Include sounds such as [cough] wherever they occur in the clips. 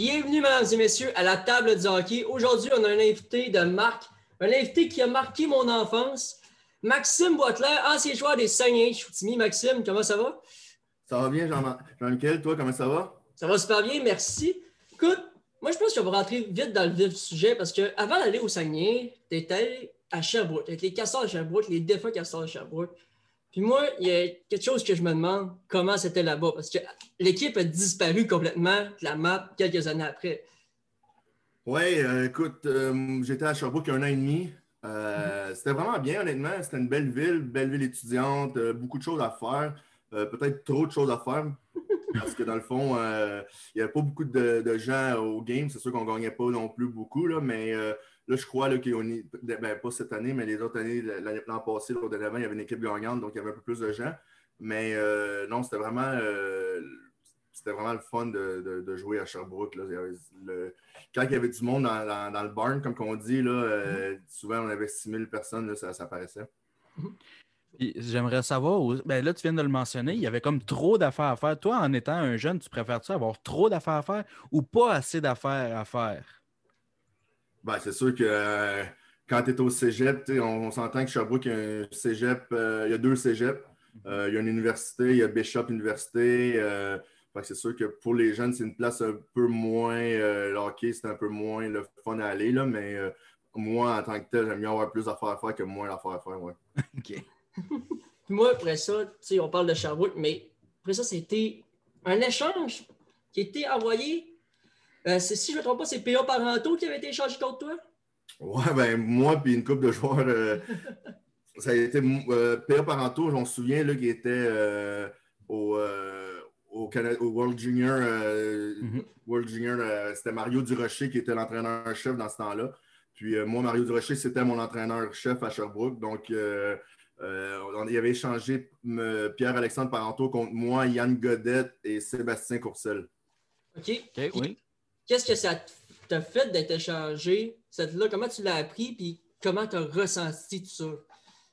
Bienvenue, mesdames et messieurs, à la table du hockey. Aujourd'hui, on a un invité de marque, un invité qui a marqué mon enfance. Maxime Boitler, ancien joueur des Saguenay Chicoutimi. Maxime, comment ça va? Ça va bien, Jean-Michel. toi, comment ça va? Ça va super bien, merci. Écoute, moi, je pense qu'on va rentrer vite dans le vif du sujet parce qu'avant d'aller au Saguenay, tu étais à Sherbrooke, avec les Castors de Sherbrooke, les défunts Castors de Sherbrooke. Puis moi, il y a quelque chose que je me demande, comment c'était là-bas? Parce que l'équipe a disparu complètement de la map quelques années après. Oui, euh, écoute, euh, j'étais à Sherbrooke un an et demi. Euh, c'était vraiment bien, honnêtement. C'était une belle ville, belle ville étudiante, beaucoup de choses à faire. Peut-être trop de choses à faire. Parce que dans le fond, il n'y avait pas beaucoup de, gens au game. C'est sûr qu'on ne gagnait pas non plus beaucoup, là, mais Là, je crois qu'on est, ben, pas cette année, mais les autres années, l'an passé, l'autre d'avant, il y avait une équipe gagnante, donc il y avait un peu plus de gens. Mais euh, non, c'était vraiment, euh, c'était vraiment le fun de, jouer à Sherbrooke. Là. quand il y avait du monde dans, le barn, comme on dit, là, euh, souvent on avait 6000 personnes, ça, ça apparaissait. J'aimerais savoir, ben là, tu viens de le mentionner, il y avait comme trop d'affaires à faire. Toi, en étant un jeune, tu préfères-tu avoir trop d'affaires à faire ou pas assez d'affaires à faire? Ben, c'est sûr que euh, quand tu es au cégep, on, s'entend que Sherbrooke, il y a un cégep, euh, il y a deux cégeps. Euh, il y a une université, il y a Bishop Université. c'est sûr que pour les jeunes, c'est une place un peu moins. le hockey, c'est un peu moins le fun à aller, là, mais moi, en tant que tel, j'aime mieux avoir plus d'affaires à faire que moins d'affaires à faire. Ouais. [laughs] OK. [laughs] moi, après ça, on parle de Sherbrooke, mais après ça, c'était un échange qui a été envoyé euh, si je ne me trompe pas, c'est P.A. Parenteau qui avait été échangé contre toi? Ouais, ben moi puis une couple de joueurs. Euh, [laughs] ça a été euh, P.A. Parenteau, j'en souviens, là, qui était au, au, World Junior. Mm-hmm. World Junior, c'était Mario Durocher qui était l'entraîneur-chef dans ce temps-là. Puis moi, Mario Durocher, c'était mon entraîneur-chef à Sherbrooke. Donc, on y avait échangé Pierre-Alexandre Parenteau contre moi, Yann Godette et Sébastien Courcelle. OK. OK, oui. Qu'est-ce que ça t'a fait d'être échangé, cette là? Comment tu l'as appris, puis comment tu as ressenti tout ça?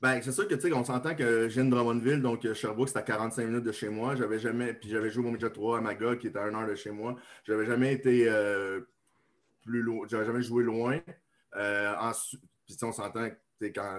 Ben, c'est sûr que, tu sais, on s'entend que viens de Drummondville, donc euh, Sherbrooke, c'était à 45 minutes de chez moi. J'avais jamais, puis j'avais joué au Midget 3 à Magog, qui était à une heure de chez moi. J'avais jamais été euh, plus loin, j'avais jamais joué loin. Euh, ensuite, puis on s'entend que, quand,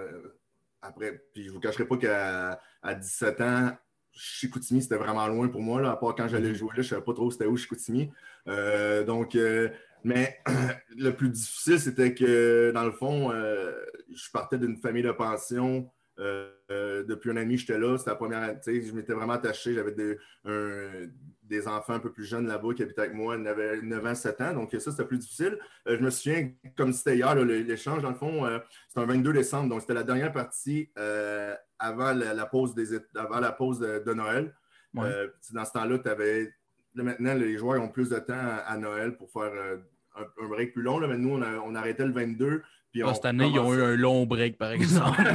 après, puis je vous cacherai pas qu'à 17 ans, Chicoutimi, c'était vraiment loin pour moi, là, à part quand j'allais mhm. jouer là, je ne savais pas trop c'était où Chicoutimi. Euh, donc, euh, mais [clears throat] le plus difficile, c'était que, dans le fond, euh, je partais d'une famille de pension. Depuis un an et demi, j'étais là. C'était la première année. Je m'étais vraiment attaché. J'avais des, enfants un peu plus jeunes là-bas qui habitaient avec moi. Ils avaient 9 ans, 7 ans. Donc, ça, c'était plus difficile. je me souviens, comme c'était hier, l'échange, dans le fond, c'était un 22 décembre. Donc, c'était la dernière partie avant la, pause, des, avant la pause de, Noël. Euh, dans ce temps-là, tu avais. maintenant, les joueurs ont plus de temps à, Noël pour faire euh, un, break plus long. Là, mais nous, on, arrêtait le 22. Puis cette année, ils ont eu un long break, par exemple. [laughs]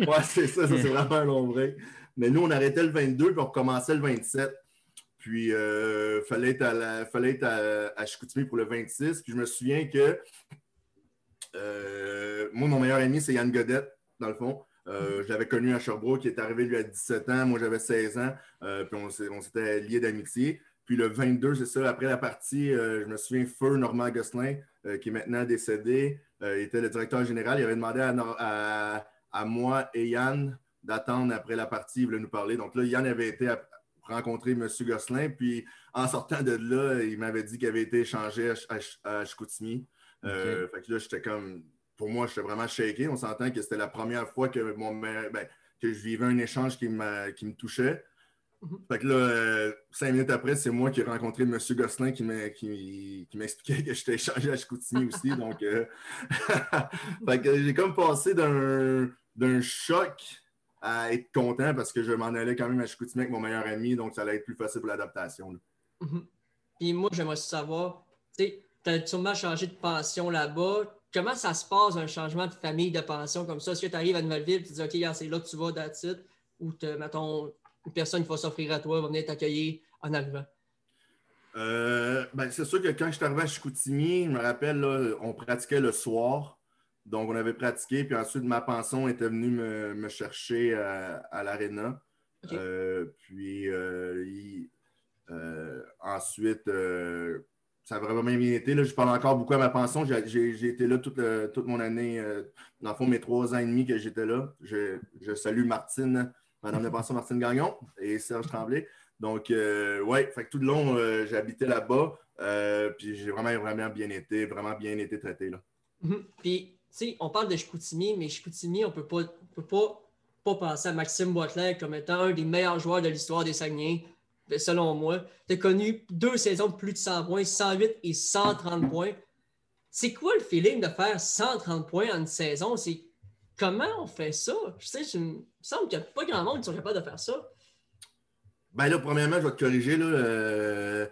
oui, c'est ça, c'est vraiment un long break. Mais nous, on arrêtait le 22 puis on recommençait le 27. Puis, il euh, fallait être, à, fallait être à, Chicoutimi pour le 26. Puis, je me souviens que moi, mon meilleur ami, c'est Yann Godette, dans le fond. Euh, je l'avais connu à Sherbrooke, qui est arrivé lui à 17 ans, moi j'avais 16 ans, euh, puis on, s'était liés d'amitié. Puis le 22, c'est ça, après la partie, euh, je me souviens, Feu Normand Gosselin, qui est maintenant décédé, il était le directeur général, il avait demandé à, moi et Yann d'attendre après la partie, il voulait nous parler. Donc là, Yann avait été rencontrer M. Gosselin, puis en sortant de là, il m'avait dit qu'il avait été échangé à, Chicoutimi. Fait que là, j'étais comme pour moi, j'étais vraiment shaké. On s'entend que c'était la première fois que, mon, ben, que je vivais un échange qui, qui me touchait. Mhm. Fait que là, euh, cinq minutes après, c'est moi qui ai rencontré M. Gosselin qui m'expliquait que j'étais échangé à Chicoutimi [laughs] aussi. donc, euh, [laughs] fait que j'ai comme passé d'un choc à être content parce que je m'en allais quand même à Chicoutimi avec mon meilleur ami, donc ça allait être plus facile pour l'adaptation. Mhm. Puis moi, j'aimerais savoir, tu as sûrement changé de pension là-bas comment ça se passe un changement de famille de pension comme ça? Si tu arrives à Nouvelle-Ville, tu dis OK, c'est là que tu vas, that's ou mettons, une personne qui va s'offrir à toi va venir t'accueillir en arrivant? Euh, ben, c'est sûr que quand je suis arrivé à Chicoutimi, je me rappelle, on pratiquait le soir. Donc, on avait pratiqué, puis ensuite, ma pension était venue me, chercher à, à l'aréna. Euh, puis, euh, ensuite, ça a vraiment bien été. Là. Je parle encore beaucoup à ma pension. J'ai été là toute, toute mon année, dans le fond, mes trois ans et demi que j'étais là. Je, je, salue Martine, Madame de pension Martine Gagnon et Serge Tremblay. Donc, euh, ouais, fait que tout le long, euh, j'habitais là-bas. puis j'ai vraiment, vraiment bien été, vraiment bien été traité. Là. Mhm. Puis, tu sais, on parle de Chicoutimi, mais Chicoutimi, on ne peut pas, peut pas, pas penser à Maxime Boitler comme étant un des meilleurs joueurs de l'histoire des Saguenay selon moi. Tu as connu deux saisons de plus de 100 points, 108 et 130 points. C'est quoi le feeling de faire 130 points en une saison? C'est comment on fait ça? Je sais, il me semble qu'il n'y a pas grand monde qui sont capables de faire ça. Ben là, premièrement, je vais te corriger. Là, euh,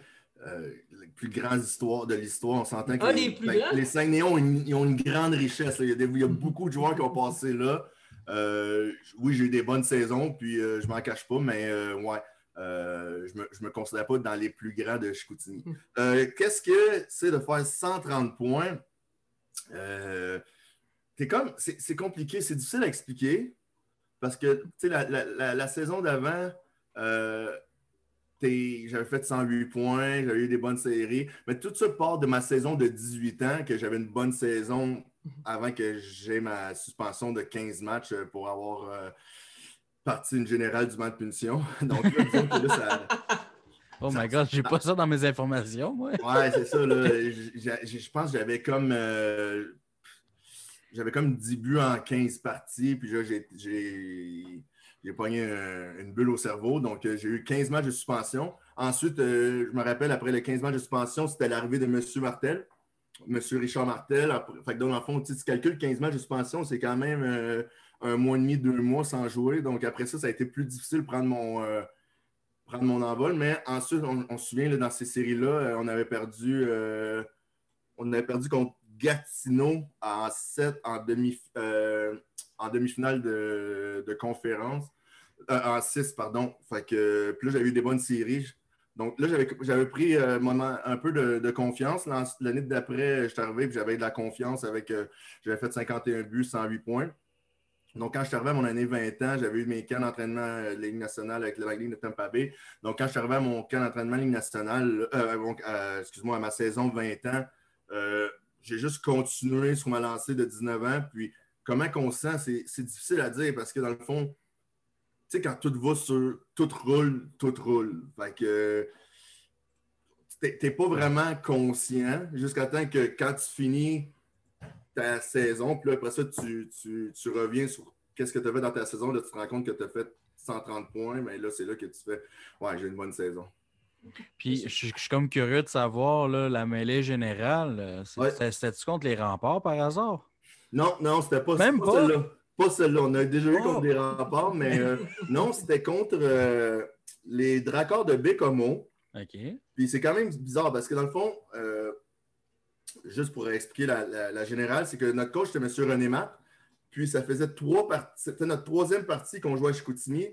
euh, les plus grandes histoires de l'histoire, on s'entend que les, les, ben, les cinq néons ils ont une grande richesse. Il, y a il, y a beaucoup de joueurs qui ont passé là. Euh, oui, j'ai eu des bonnes saisons, puis je m'en cache pas, mais ouais. Je ne me, me, considère pas dans les plus grands de Chicoutimi. Hmm. Qu'est-ce que c'est de faire 130 points? Euh, comme, c'est compliqué, c'est difficile à expliquer parce que la, la, la, saison d'avant, j'avais fait 108 points, j'avais eu des bonnes séries, mais tout ça part de ma saison de 18 ans, que j'avais une bonne saison avant que j'ai ma suspension de 15 matchs pour avoir partie une générale du banc de punition. [laughs] Donc, là, ça. [laughs] Oh my god, j'ai pas ça dans mes informations, moi. ouais, c'est ça. Là. [laughs] Je pense que j'avais comme. Euh, j'avais comme 10 buts en 15 parties, puis là, j'ai. Pogné une bulle au cerveau, donc euh, j'ai eu 15 matchs de suspension. Ensuite, euh, je me rappelle, après les 15 matchs de suspension, c'était l'arrivée de M. Martel, M. Richard Martel. fait que dans le fond, tu calcules 15 matchs de suspension, c'est quand même un mois et demi, deux mois sans jouer. Donc après ça, ça a été plus difficile de prendre mon, euh, prendre mon envol. Mais ensuite, on, se souvient, dans ces séries-là, euh, on avait perdu euh, on avait perdu contre Gatineau en 7 en demi en demi-finale de, conférence. en 6, pardon. Fait puis là, j'avais eu des bonnes séries. Donc là, j'avais pris un peu de, confiance. L'année d'après, je suis arrivé et j'avais de la confiance avec. j'avais fait 51 buts, 108 points. Donc, quand je suis arrivé à mon année 20 ans, j'avais eu mes camps d'entraînement de Ligue nationale avec le Ligue de Tampa Bay. Donc, quand je suis arrivé à mon camp d'entraînement Ligue nationale, euh, euh, excuse-moi, à ma saison 20 ans, euh, j'ai juste continué sur ma lancée de 19 ans. Puis, comment qu'on sent, c'est difficile à dire parce que dans le fond, tu sais, quand tout va sur, tout roule, tout roule. Fait que tu n'es pas vraiment conscient jusqu'à temps que quand tu finis ta saison, puis après ça, tu, reviens sur qu'est-ce que tu as fait dans ta saison, là, tu te rends compte que tu as fait 130 points, mais là, c'est là que tu fais Ouais, j'ai une bonne saison. Puis je, suis comme curieux de savoir là, la mêlée générale. Euh, c'était-tu contre les remparts par hasard? Non, non, c'était pas, Même pas, celle-là. Pas celle-là. On a déjà eu contre des oh! remparts, mais euh, non, c'était contre euh, les Dracors de Bécomo. OK. Puis c'est quand même bizarre parce que dans le fond, juste pour expliquer la, générale, c'est que notre coach, c'était M. René Matt. Puis ça faisait trois parties. C'était notre troisième partie qu'on jouait à Chicoutimi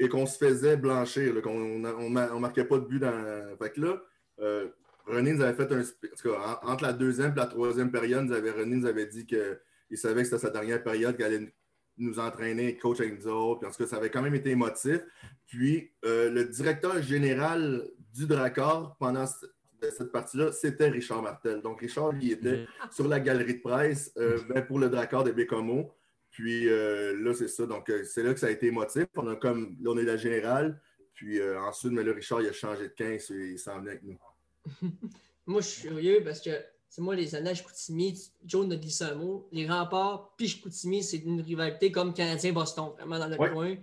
et qu'on se faisait blanchir, qu'on on, marquait pas de but dans. Fait que là, euh, René nous avait fait un. En tout cas, entre la deuxième et la troisième période, nous avait, René nous avait dit qu'il savait que c'était sa dernière période, qu'il allait nous entraîner, coach avec nous autres. Puis en tout cas, ça avait quand même été émotif. Puis euh, le directeur général du Dracor, pendant cette partie-là, c'était Richard Martel. Donc, Richard, il était sur la galerie de presse euh, ben, pour le Dracard de Bécomo. Puis euh, là, c'est ça. Donc, euh, c'est là que ça a été émotif. On a comme, là, on est la générale. Puis ensuite, mais là, Richard, il a changé de 15 et il s'en venait avec nous. [laughs] moi, je suis curieux parce que c'est moi, les années à Chicoutimi, Joe a dit ça un mot. Les remparts, puis Chicoutimi, c'est une rivalité comme Canadien-Boston, vraiment dans le coin.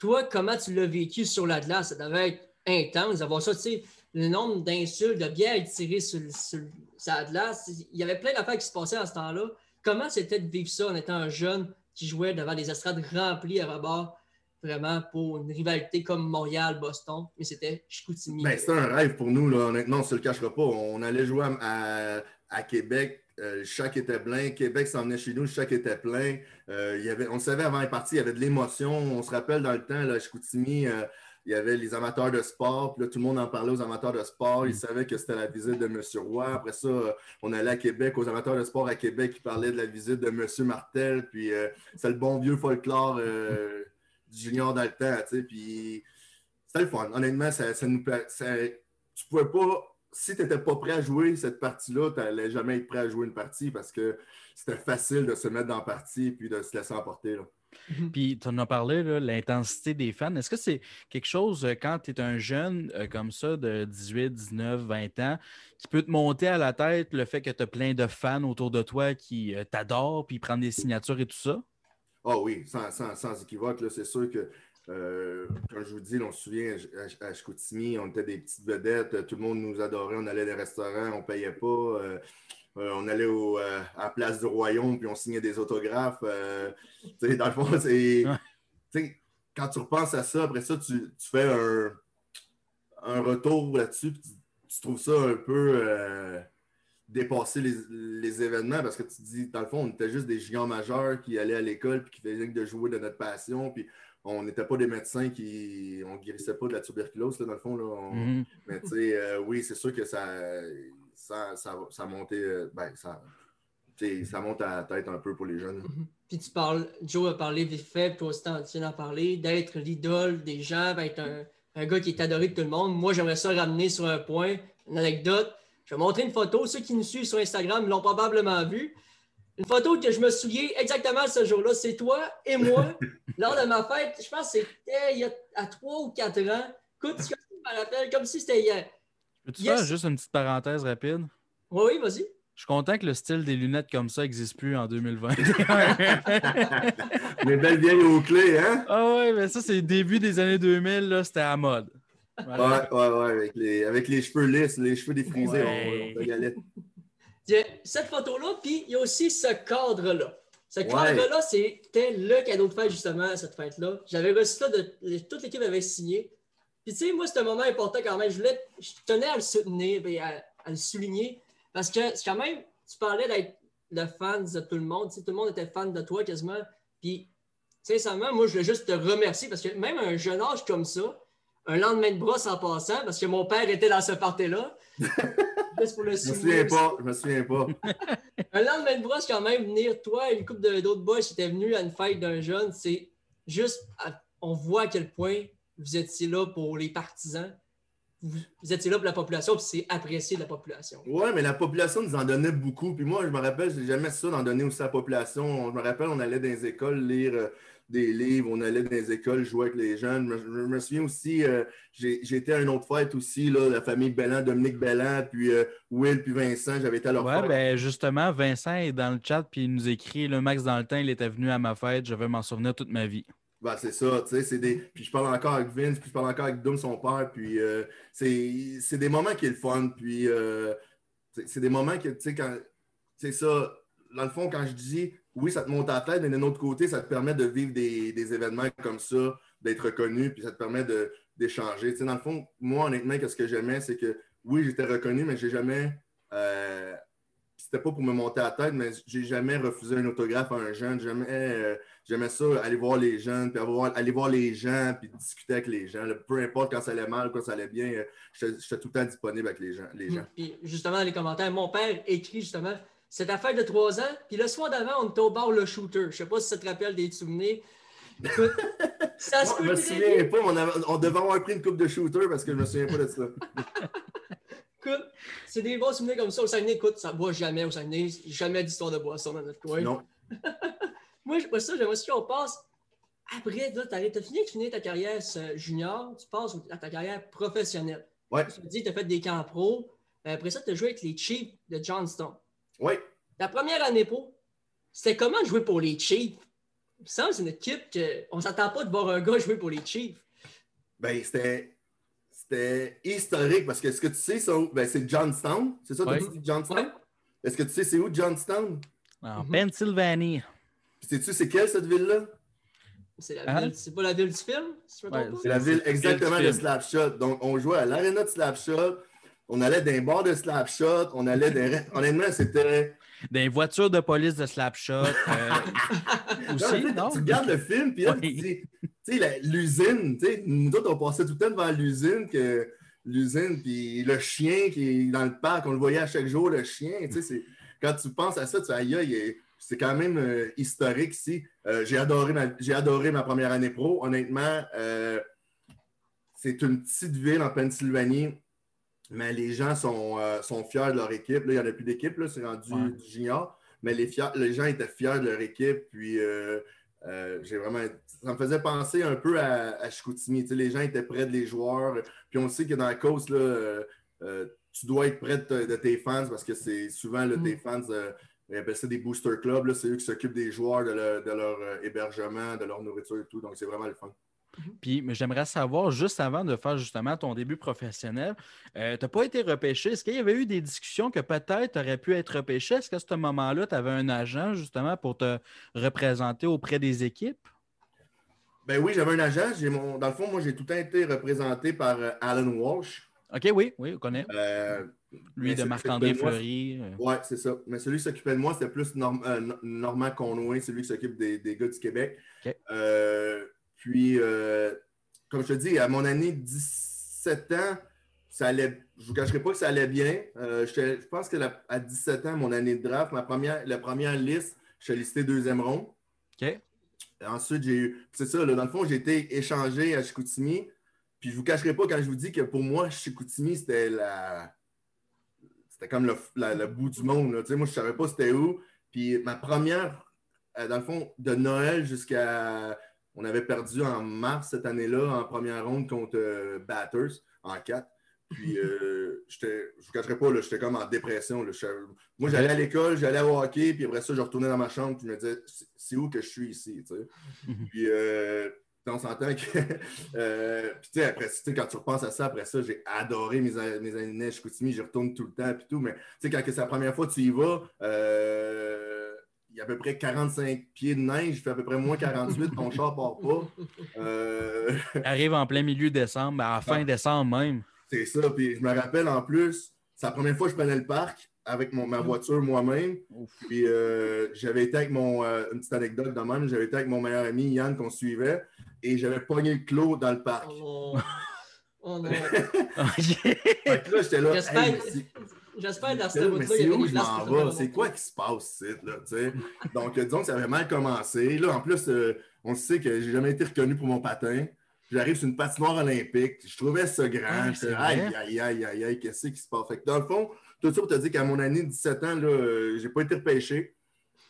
Toi, comment tu l'as vécu sur la glace? Ça devait être intense d'avoir ça, tu sais le nombre d'insultes, de bières tirées sur, sur, sur glace. Il y avait plein d'affaires qui se passaient à ce temps-là. Comment c'était de vivre ça en étant un jeune? Qui jouait devant des estrades remplies à rebord, vraiment pour une rivalité comme Montréal-Boston, mais c'était Chicoutimi. Ben, c'était un rêve pour nous, là. honnêtement, on ne se le cachera pas. On allait jouer à, à Québec. Euh, chaque était plein. Québec s'en venait chez nous, chaque était plein. Euh, il y avait, on savait avant les parties, il y avait de l'émotion. On se rappelle dans le temps, là, Chicoutimi, euh, il y avait les amateurs de sport, puis là, tout le monde en parlait aux amateurs de sport. Ils mm. savaient que c'était la visite de M. Roy. Après ça, on allait à Québec, aux amateurs de sport à Québec, qui parlaient de la visite de M. Martel. Puis euh, c'est le bon vieux folklore euh, du [laughs] junior dans Puis c'était le fun. Honnêtement, ça, ça nous. Ça, tu pouvais pas si tu n'étais pas prêt à jouer cette partie-là, tu n'allais jamais être prêt à jouer une partie parce que c'était facile de se mettre dans la partie et puis de se laisser emporter. Là. Mhm. Puis tu en as parlé, l'intensité des fans. Est-ce que c'est quelque chose, euh, quand tu es un jeune euh, comme ça, de 18, 19, 20 ans, qui peut te monter à la tête le fait que tu as plein de fans autour de toi qui euh, t'adorent, puis prennent des signatures et tout ça? Ah oui, sans, sans, équivoque. C'est sûr que, comme je vous dis, on se souvient, à, à, Chicoutimi, on était des petites vedettes, tout le monde nous adorait, on allait des restaurants, on ne payait pas. Euh, on allait euh, à la place du Royaume puis on signait des autographes. Euh, dans le fond, c'est. Quand tu repenses à ça, après ça, tu, fais un, retour là-dessus, tu, trouves ça un peu dépasser les, événements parce que tu te dis, dans le fond, on était juste des géants majeurs qui allaient à l'école puis qui faisaient de jouer de notre passion. Puis on n'était pas des médecins qui. On guérissait pas de la tuberculose, dans le fond. Là, mm-hmm. Mais tu sais, oui, c'est sûr que ça ça, ça, ça montait, euh, ben, ça, ça monte à la tête un peu pour les jeunes. Mhm. Puis tu parles, Joe a parlé vite fait, puis aussi tu viens d'en parler, d'être l'idole des gens, d'être un, un, gars qui est adoré de tout le monde. Moi, j'aimerais ça ramener sur un point, une anecdote. Je vais montrer une photo. Ceux qui nous suivent sur Instagram l'ont probablement vu. Une photo que je me souviens exactement ce jour-là. C'est toi et moi, [laughs] lors de ma fête. Je pense que c'était il y a à trois ou quatre ans. Écoute, je me rappelle comme si c'était hier. Peux-tu faire juste une petite parenthèse rapide? Oui, oui, vas-y. Je suis content que le style des lunettes comme ça n'existe plus en 2020. [laughs] [laughs] Les belles vieilles aux clés, hein? Ah ouais, mais ça, c'est le début des années 2000, c'était à mode. Ouais, ouais, ouais, avec les, avec les cheveux lisses, les cheveux défrisés, on, y allait. Cette photo-là, puis il y a aussi ce cadre-là. Ce cadre-là, c'était le cadeau de fête, justement, à cette fête-là. J'avais reçu ça, de, toute l'équipe avait signé. Puis, tu sais, moi, c'est un moment important quand même. Je, voulais, je tenais à le soutenir et à, le souligner parce que c'est quand même, tu parlais d'être le fan de tout le monde. Tu sais, tout le monde était fan de toi quasiment. Puis, sincèrement, moi, je voulais juste te remercier parce que même à un jeune âge comme ça, un lendemain de brosse en passant, parce que mon père était dans ce party-là. [laughs] Juste pour le je me souviens pas, je me souviens pas. [laughs] un lendemain de brosse, quand même, venir, toi et une couple d'autres boys qui étaient venus à une fête d'un jeune, c'est juste, on voit à quel point vous étiez là pour les partisans, vous, étiez là pour la population, puis c'est apprécié de la population. Oui, mais la population nous en donnait beaucoup. Puis moi, je me rappelle, j'ai jamais ça d'en donner aussi à la population. Je me rappelle, on allait dans les écoles lire euh, des livres, on allait dans les écoles jouer avec les jeunes. Je, me souviens aussi, euh, j'ai été à une autre fête aussi, là, la famille Bellan, Dominique Bellan, puis euh, Will, puis Vincent. J'avais été à leur ouais, ben justement, Vincent est dans le chat, puis il nous écrit le Max dans le temps, il était venu à ma fête, je vais m'en souvenir toute ma vie. Ben, c'est ça, tu sais, c'est des... Puis je parle encore avec Vince, puis je parle encore avec Doom, son père, puis euh, c'est des moments qui est le fun, puis euh, c'est des moments que, tu sais, quand... C'est ça, dans le fond, quand je dis, oui, ça te monte à la tête, mais d'un autre côté, ça te permet de vivre des, des événements comme ça, d'être reconnu, puis ça te permet d'échanger. Tu sais, dans le fond, moi, honnêtement, ce que j'aimais, c'est que, oui, j'étais reconnu, mais j'ai jamais... Euh, c'était pas pour me monter à la tête, mais j'ai jamais refusé un autographe à un jeune. Jamais, j'aimais ça, aller voir les jeunes, puis aller voir les gens, puis discuter avec les gens. peu importe quand ça allait mal, quand ça allait bien, euh, j'étais tout le temps disponible avec les gens. Les gens. Puis justement, dans les commentaires, mon père écrit justement cette affaire de trois ans, puis le soir d'avant, on était au bar Le Shooter. Je sais pas si ça te rappelle des souvenirs. [laughs] ça se Je me souviens pas, on, on, devait avoir pris une coupe de shooter parce que je me souviens pas de ça. [laughs] Écoute, c'est des bons souvenirs comme ça. Au Saguenay, écoute, ça ne boit jamais au Saguenay. Jamais d'histoire de boisson dans notre coin. Non. [laughs] Moi, je ça, j'aimerais aussi qu'on passe. Après, tu as, fini, tu finis ta carrière euh, junior, tu passes à ta carrière professionnelle. Ouais. Tu dis, tu as fait des camps pro. Euh, après ça, tu as joué avec les Chiefs de Johnston. Oui. Ta première année pro, c'était comment jouer pour les Chiefs? Ça, c'est une équipe qu'on ne s'attend pas de voir un gars jouer pour les Chiefs. Ben, c'était c'était historique parce que ce que tu sais, ben, c'est Johnstown. C'est ça, tu dit Johnstown? Est-ce que tu sais c'est où Johnstown? En Pennsylvanie. Sais-tu c'est quelle cette ville-là? C'est la ville, c'est pas la ville du film? c'est la ville exactement de Slapshot. Donc, on jouait à l'aréna de Slapshot, on allait dans les bars de Slapshot, on allait dans... Honnêtement, c'était des voitures de police de Slapshot. Euh, [laughs] aussi, non, Tu regardes le film, puis là, tu sais, l'usine, tu sais, nous autres, on passait tout le temps devant l'usine, que l'usine, puis le chien qui est dans le parc, on le voyait à chaque jour, le chien, tu sais, quand tu penses à ça, tu dis, aïe, c'est quand même euh, historique ici. Euh, j'ai adoré, ma, adoré ma première année pro. Honnêtement, c'est une petite ville en Pennsylvanie Mais les gens sont, euh, sont fiers de leur équipe. Là, il n'y en a plus d'équipe, là, c'est rendu Ouais. du junior. Mais les, fiers- les gens étaient fiers de leur équipe. Puis euh, euh, j'ai vraiment. Ça me faisait penser un peu à, à Chicoutimi. Tu sais, les gens étaient près de les joueurs. Puis on sait que dans la course, là, euh, euh, tu dois être près de tes fans parce que c'est souvent là, Mm. tes fans. Ils appellent ça des booster clubs. C'est eux qui s'occupent des joueurs, de leur, de leur, euh, hébergement, de leur nourriture et tout. Donc, c'est vraiment le fun. Puis mais j'aimerais savoir, juste avant de faire justement ton début professionnel, euh, tu n'as pas été repêché. Est-ce qu'il y avait eu des discussions que peut-être tu aurais pu être repêché? Est-ce qu'à ce moment-là, tu avais un agent justement pour te représenter auprès des équipes? Ben oui, j'avais un agent. Mon... Dans le fond, moi, j'ai tout le temps été représenté par euh, Alan Walsh. OK, oui, oui, on connaît. Euh, Lui mais de Marc-André Fleury. euh. Ouais, c'est ça. Mais celui qui s'occupait de moi, c'était plus Norm- euh, No- Normand Conway, celui qui s'occupe des, des gars du Québec. Euh, puis, euh, comme je te dis, à mon année 17 ans, ça allait. Je ne vous cacherai pas que ça allait bien. Je pense que la- à 17 ans, mon année de draft, ma première, la première liste, je suis listé deuxième rond. OK. Ensuite, j'ai eu. C'est ça, là, dans le fond, j'ai été échangé à Chicoutimi. Puis je ne vous cacherai pas quand je vous dis que pour moi, Chicoutimi, c'était la. C'était comme le, la- le bout du monde. là. Moi, je ne savais pas c'était où. Puis ma première, euh, dans le fond, de Noël jusqu'à. On avait perdu en mars cette année-là en première ronde contre euh, Batters en 4. Puis [laughs] euh, je ne vous cacherai pas, j'étais comme en dépression. là. Moi, j'allais à l'école, j'allais au hockey, puis après ça, je retournais dans ma chambre, puis je me disais, c'est- où que je suis ici? [laughs] Puis on s'entend que. [laughs] euh, puis tu sais, après, quand tu repenses à ça, après ça, j'ai adoré mes, mes années neige Chicoutimi, j'y retourne tout le temps, puis tout. Mais tu sais, quand que c'est la première fois que tu y vas, euh, il y a à peu près 45 pieds de neige, il fait à peu près moins 48, ton char part pas. Euh, [laughs] Arrive en plein milieu décembre, à la fin Ah. décembre même. c'est ça. Puis je me rappelle en plus, c'est la première fois que je prenais le parc avec mon, ma voiture moi-même. Puis euh, j'avais été avec mon. euh, une petite anecdote de même, j'avais été avec mon meilleur ami Yann qu'on suivait et j'avais pogné le clos dans le parc. Oh non. [laughs] Oh non. Fait que là, j'étais là. J'espère hey, j'espère dans cette route-là, il y c'est avait des je places quoi qui se passe ici? Là, tu sais? Donc, euh, disons que ça avait mal commencé. Là, en plus, euh, on sait que j'ai jamais été reconnu pour mon patin. J'arrive sur une patinoire olympique. Je trouvais ça grand. Ah, c'est aïe, aïe, aïe, aïe, aïe, qu'est-ce qui se passe? Fait que dans le fond, tout ça pour te dire qu'à mon année de 17 ans, là, euh, j'ai pas été repêché.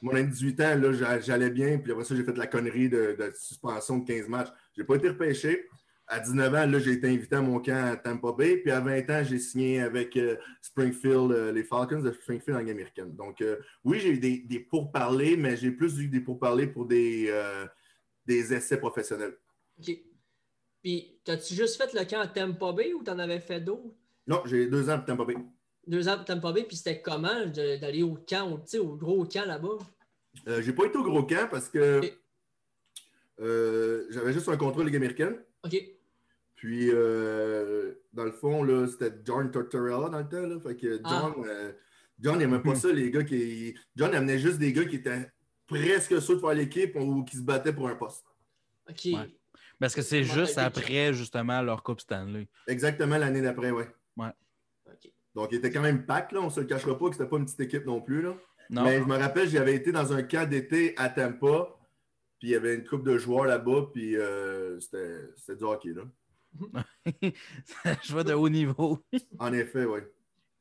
Mon année de 18 ans, là, j'allais bien. Puis après ça, j'ai fait la connerie de, de suspension de 15 matchs. J'ai pas été repêché. À 19 ans, là, j'ai été invité à mon camp à Tampa Bay. Puis à 20 ans, j'ai signé avec euh, Springfield, euh, les Falcons de Springfield en Ligue américaine. Donc, euh, oui, j'ai eu des, des pourparlers, mais j'ai plus eu des pourparlers pour des, des essais professionnels. OK. Puis, t'as-tu juste fait le camp à Tampa Bay ou t'en avais fait d'autres? Non, j'ai deux ans pour Tampa Bay. Deux ans pour Tampa Bay, puis c'était comment d'aller au camp, au, tu sais, au gros camp là-bas? Euh, j'ai pas été au gros camp parce que euh, j'avais juste un contrat Ligue américaine. OK. Puis, euh, dans le fond, là, c'était John Tortorella dans le temps. Là. Fait que John, euh, John n'aimait pas [laughs] ça, les gars qui. John amenait juste des gars qui étaient presque sûrs de faire l'équipe ou qui se battaient pour un poste. OK. Ouais. Parce que c'est juste après, justement, leur Coupe Stanley. Exactement l'année d'après, ouais. OK. Donc, il était quand même pack, là. On se le cachera pas que c'était pas une petite équipe non plus, là. Non. Mais je me rappelle, j'avais été dans un camp d'été à Tampa, puis il y avait une couple de joueurs là-bas, puis euh, c'était c'était du hockey, là. [laughs] Je vois de haut niveau. En effet, oui.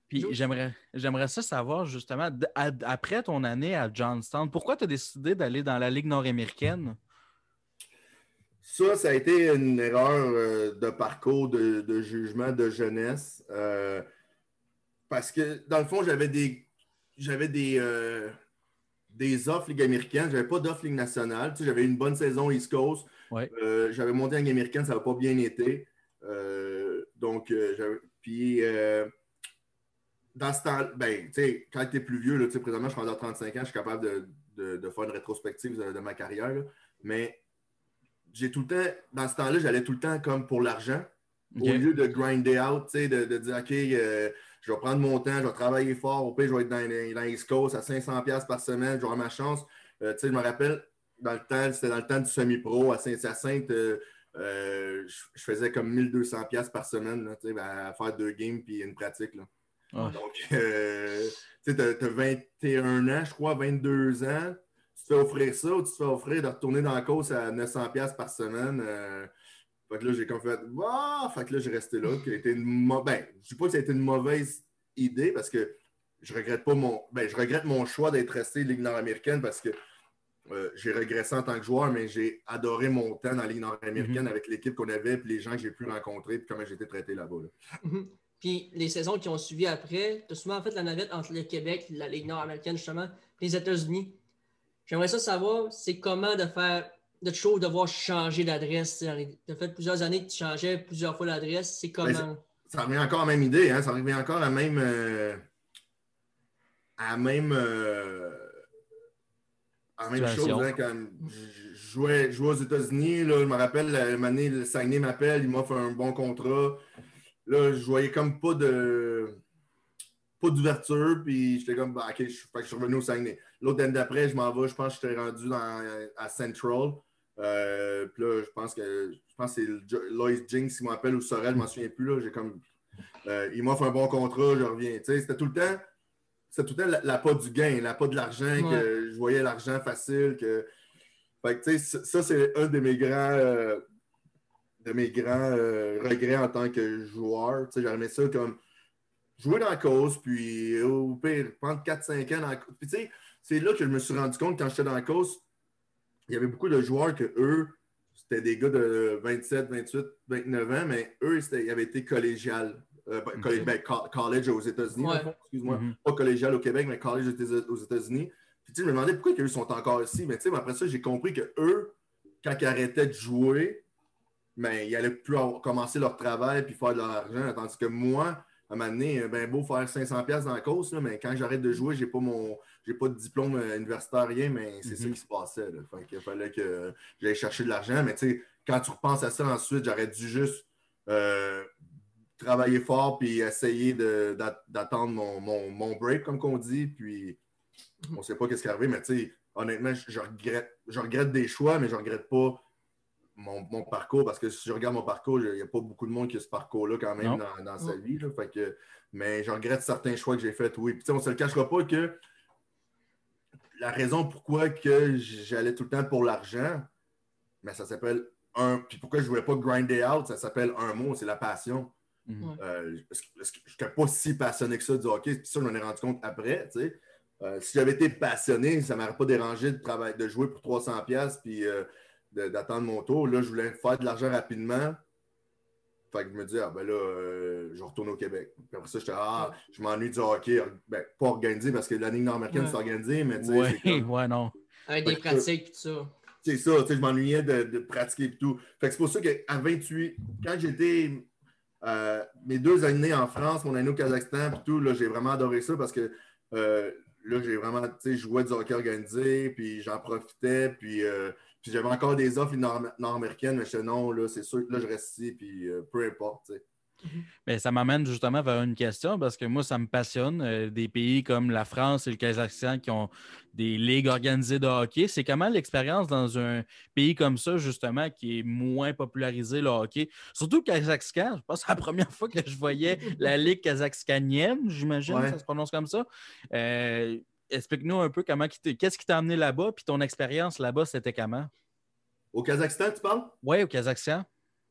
Puis j'aimerais, j'aimerais ça savoir justement, à- après ton année à Johnstown, pourquoi tu as décidé d'aller dans la Ligue nord-américaine? Ça, ça a été une erreur euh, de parcours, de, de jugement, de jeunesse. euh, parce que, dans le fond, j'avais des j'avais des, euh, des offres Ligue américaine. J'avais pas d'offre Ligue nationale. Tu sais, j'avais une bonne saison East Coast. Ouais. Euh, j'avais monté en Ligue américaine, ça n'a pas bien été. Euh, donc, puis, dans ce temps, ben, tu sais, quand tu es plus vieux, là, tu sais, présentement, je suis rendu à 35 ans, je suis capable de, de- de faire une rétrospective de, de ma carrière. là. Mais j'ai tout le temps, dans ce temps-là, j'allais tout le temps comme pour l'argent. Au lieu de grinder out, tu sais, de, de dire, OK, euh, je vais prendre mon temps, je vais travailler fort. Au pire, je vais être dans, les- dans East Coast à 500$ par semaine, je vais avoir ma chance. Euh, tu sais, je me rappelle, dans le temps, c'était dans le temps du semi-pro à Saint-Hyacinthe, euh, euh, je, faisais comme 1200$ par semaine, là, à faire deux games puis une pratique. Là. Ah. Donc, euh, tu t'as 21 ans, je crois, 22 ans. Tu te fais offrir ça ou tu te fais offrir de retourner dans la course à 900$ par semaine. Fait que là, j'ai comme fait, ah! Fait que là, j'ai resté là. Qui a été une ben, je dis pas que ça a été une mauvaise idée parce que je regrette pas mon. Ben, je regrette mon choix d'être resté Ligue nord-américaine parce que euh, j'ai régressé en tant que joueur, mais j'ai adoré mon temps dans la Ligue nord-américaine Mhm. avec l'équipe qu'on avait, puis les gens que j'ai pu rencontrer, puis comment j'ai été traité là-bas. là. Mhm. Puis les saisons qui ont suivi après, tu as souvent fait la navette entre le Québec, la Ligue nord-américaine, justement, puis les États-Unis. J'aimerais ça savoir, c'est comment de faire de toujours devoir changer d'adresse. Tu as fait plusieurs années que tu changeais plusieurs fois l'adresse. C'est Ben, comment? Ça revient encore à la même idée, hein? ça revient encore à la même. euh, à la même. euh, à la même Situation. chose. Hein, quand je jouais, je jouais aux États-Unis, là, je me rappelle, la une année, le Saguenay m'appelle, il m'offre un bon contrat. Là, je voyais comme pas de. Pas d'ouverture, puis j'étais comme, bah, ok, je, fait que je suis revenu au Saguenay. L'autre année d'après, je m'en vais, je pense que j'étais rendu dans, à Central. Euh, puis là, je pense que je pense que c'est Lois Jinx qui m'appelle ou Sorel, je m'en souviens plus. Là, j'ai comme, euh, il m'offre un bon contrat, je reviens. C'était tout le temps, c'était tout le temps la, la pas du gain, la pas de l'argent, que je voyais l'argent facile. Que... Fait que, tu sais, ça, c'est un de mes grands, euh, de mes grands regrets en tant que joueur. Aimé ça comme jouer dans la cause, puis au pire, prendre 4-5 ans dans la cause. Puis, tu sais, c'est là que je me suis rendu compte quand j'étais dans la cause, il y avait beaucoup de joueurs que eux, c'était des gars de 27, 28, 29 ans, mais eux, ils avaient été collégial. Euh, ben, coll- Ok. ben, college aux États-Unis, Ouais. excuse-moi. Mhm. Pas collégial au Québec, mais college aux États- aux États-Unis. Puis, tu sais, je me demandais pourquoi eux sont encore ici. Mais tu sais, après ça, j'ai compris que eux, quand ils arrêtaient de jouer, ben, ils allaient plus avoir- commencer leur travail puis faire de l'argent. Tandis que moi, à un moment donné, ben beau faire 500$ piastres dans la course, là, mais quand j'arrête de jouer, j'ai pas mon j'ai pas de diplôme euh, universitaire, rien, mais c'est ça Mhm. qui se passait. Là. Fait qu'il fallait que j'aille chercher de l'argent. Mais tu sais, quand tu repenses à ça ensuite, j'aurais dû juste euh, travailler fort puis essayer d'attendre mon, mon- mon break, comme qu'on dit. Puis on sait pas qu'est-ce qui est arrivé, mais tu sais, honnêtement, je, je regrette, je regrette des choix, mais je regrette pas mon, mon parcours parce que si je regarde mon parcours, il n'y a pas beaucoup de monde qui a ce parcours-là quand même Non. dans, dans sa vie. là. Fait que, mais je regrette certains choix que j'ai faits, oui. Puis, on ne se le cachera pas que la raison pourquoi que j'allais tout le temps pour l'argent, mais ça s'appelle un. Puis pourquoi je ne voulais pas grinder out, ça s'appelle un mot, c'est la passion. Euh, parce que- parce que je n'étais pas si passionné que ça du hockey. Puis ça, je m'en ai rendu compte après. tu sais. Euh, si j'avais été passionné, ça ne m'aurait pas dérangé de, travailler, de jouer pour 300$ piastres puis euh, de- d'attendre mon tour. Là, je voulais faire de l'argent rapidement. Fait que je me dis, ah ben là, euh, je retourne au Québec. Puis après ça, j'étais, ah, je m'ennuie du hockey. Ben, pas organisé parce que la Ligue nord-américaine, Ouais. c'est organisé, mais tu sais, Ouais, c'est comme- [laughs] ouais, non. Avec des pratiques et tout ça. c'est ça, tu sais, je m'ennuyais de, de pratiquer et tout. Fait que c'est pour ça qu'à 28, quand j'étais euh, mes deux années en France, mon année au Kazakhstan, puis tout, là, j'ai vraiment adoré ça parce que euh, là, j'ai vraiment, tu sais, je jouais du hockey organisé, puis j'en profitais, puis, euh, puis j'avais encore des offres nord- nord-américaines, mais je disais non, là, c'est sûr que là, je reste ici, puis euh, peu importe, sais. Ben, ça m'amène justement vers une question parce que moi, ça me passionne. euh, des pays comme la France et le Kazakhstan qui ont des ligues organisées de hockey. C'est comment l'expérience dans un pays comme ça, justement, qui est moins popularisé le hockey? Surtout le Kazakhstan. Je pense que c'est la première fois que je voyais la ligue kazakhstanienne, j'imagine, Ouais. ça se prononce comme ça. Euh, Explique-nous un peu comment, qu'est-ce qui t'a amené là-bas, puis ton expérience là-bas, c'était comment? Au Kazakhstan, tu parles? Oui, au Kazakhstan.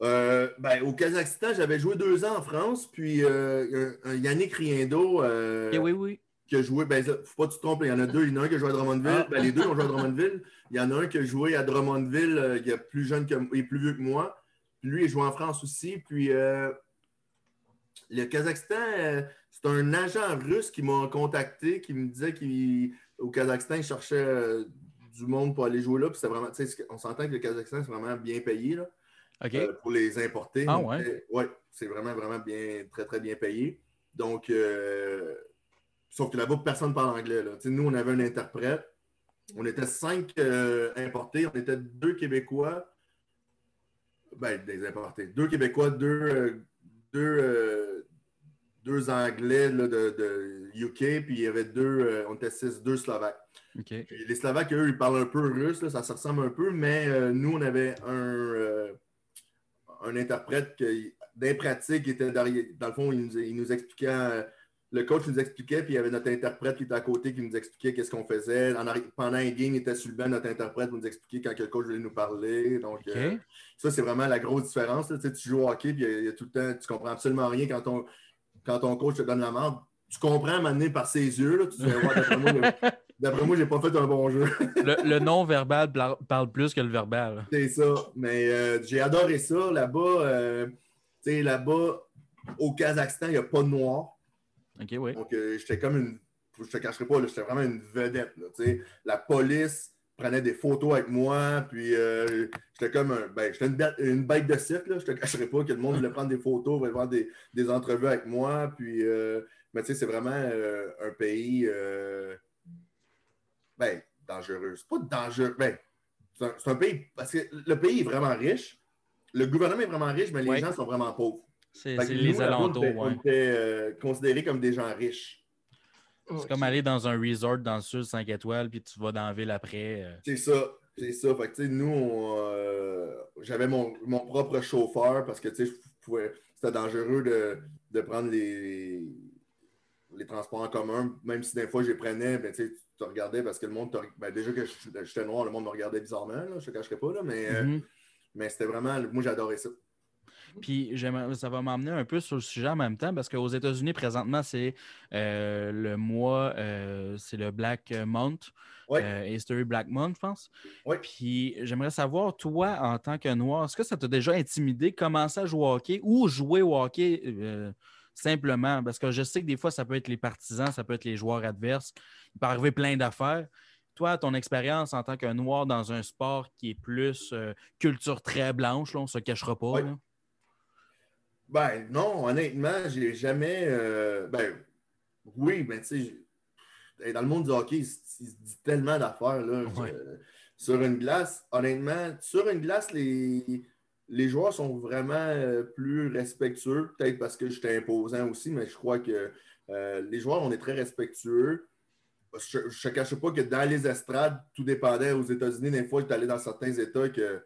Euh, ben, au Kazakhstan, j'avais joué deux ans en France, puis euh, un- un Yannick Riendo, euh, Ok, oui, oui. qui a joué, ben, faut pas que tu te trompes, il y en a deux. Il y en a un qui a joué à Drummondville. Ah. Ben, les deux ont joué à [laughs] Drummondville. Il y en a un qui a joué à Drummondville, qui est plus jeune que il est plus vieux que moi. Puis lui, il joue en France aussi. Puis le Kazakhstan, c'est un agent russe qui m'a contacté, qui me disait qu'au Kazakhstan, il cherchait euh, du monde pour aller jouer là. Puis vraiment, on s'entend que le Kazakhstan, c'est vraiment bien payé là, euh, pour les importer. Ah, Donc, ouais? ouais, c'est vraiment, vraiment bien, très, très bien payé. Donc, euh, sauf que là-bas, personne ne parle anglais. Là. Nous, on avait un interprète. On était cinq importés. On était deux Québécois. Ben, des importés. Deux Québécois, deux, deux, deux Anglais là, de, de UK, puis il y avait deux, euh, on était six, deux Slovaques. Les Slovaques, eux, ils parlent un peu russe, là, ça se ressemble un peu, mais euh, nous, on avait un, euh, un interprète qui, d'un pratique, qui était derrière. Dans le fond, il nous, il nous expliquait le coach nous expliquait, puis il y avait notre interprète qui était à côté qui nous expliquait qu'est-ce qu'on faisait. pendant un game, il était sur le banc, notre interprète nous expliquait quand le coach voulait nous parler. Donc, ça, c'est vraiment la grosse différence. Tu, joues au hockey, puis il y, a, tout le temps, tu comprends absolument rien quand ton, quand ton coach te donne la main. Tu comprends à m'amener par ses yeux. Là, tu [laughs] D'après moi, j'ai pas fait un bon jeu. [laughs] le, non-verbal parle plus que le verbal. C'est ça. Mais euh, j'ai adoré ça. Là-bas, euh, tu sais, là-bas, au Kazakhstan, il n'y a pas de noir. OK, oui. Donc, euh, j'étais comme une. Je te cacherai pas, j'étais vraiment une vedette. la police prenait des photos avec moi, puis j'étais comme un. Ben, j'étais une, bête, de site, là. Je te cacherai pas que le monde voulait prendre des photos, voulait voir des, des entrevues avec moi. Puis, mais tu sais, c'est vraiment un pays ben, dangereux. C'est pas dangereux. Ben, c'est un, pays. Parce que le pays est vraiment riche. Le gouvernement est vraiment riche, mais les gens sont vraiment pauvres. C'est les alentours. On était, euh, considérés comme des gens riches. C'est comme aller dans un resort dans le sud 5 étoiles, puis tu vas dans la ville après. Euh. C'est ça. C'est ça. Fait que, nous, euh, j'avais mon, mon, propre chauffeur parce que c'était dangereux de, de prendre les, les transports en commun. Même si des fois, je les prenais, ben, tu te regardais parce que le monde, ben, déjà que j'étais noir, le monde me regardait bizarrement, là, je ne te cacherai pas, là, mais, euh, mm-hmm. mais c'était vraiment, moi j'adorais ça. Puis ça va m'emmener un peu sur le sujet en même temps parce qu'aux États-Unis, présentement, c'est euh, le mois, euh, c'est le Black Month, History Black Month, je pense. Oui. Puis j'aimerais savoir, toi, en tant que noir, est-ce que ça t'a déjà intimidé, commencer à jouer au hockey ou jouer au hockey simplement? Parce que je sais que des fois, ça peut être les partisans, ça peut être les joueurs adverses. Il peut arriver plein d'affaires. Toi, ton expérience en tant que noir dans un sport qui est plus euh, culture très blanche, on ne se cachera pas. Oui. Ben non, honnêtement, j'ai jamais. Euh, ben oui, mais tu sais, dans le monde du hockey, il, se dit tellement d'affaires. Sur une glace, honnêtement, sur une glace, les, les joueurs sont vraiment euh, plus respectueux, peut-être parce que j'étais imposant aussi, mais je crois que les joueurs, on est très respectueux je ne te cache pas que dans les estrades, tout dépendait aux États-Unis. Des fois, tu allais dans certains États que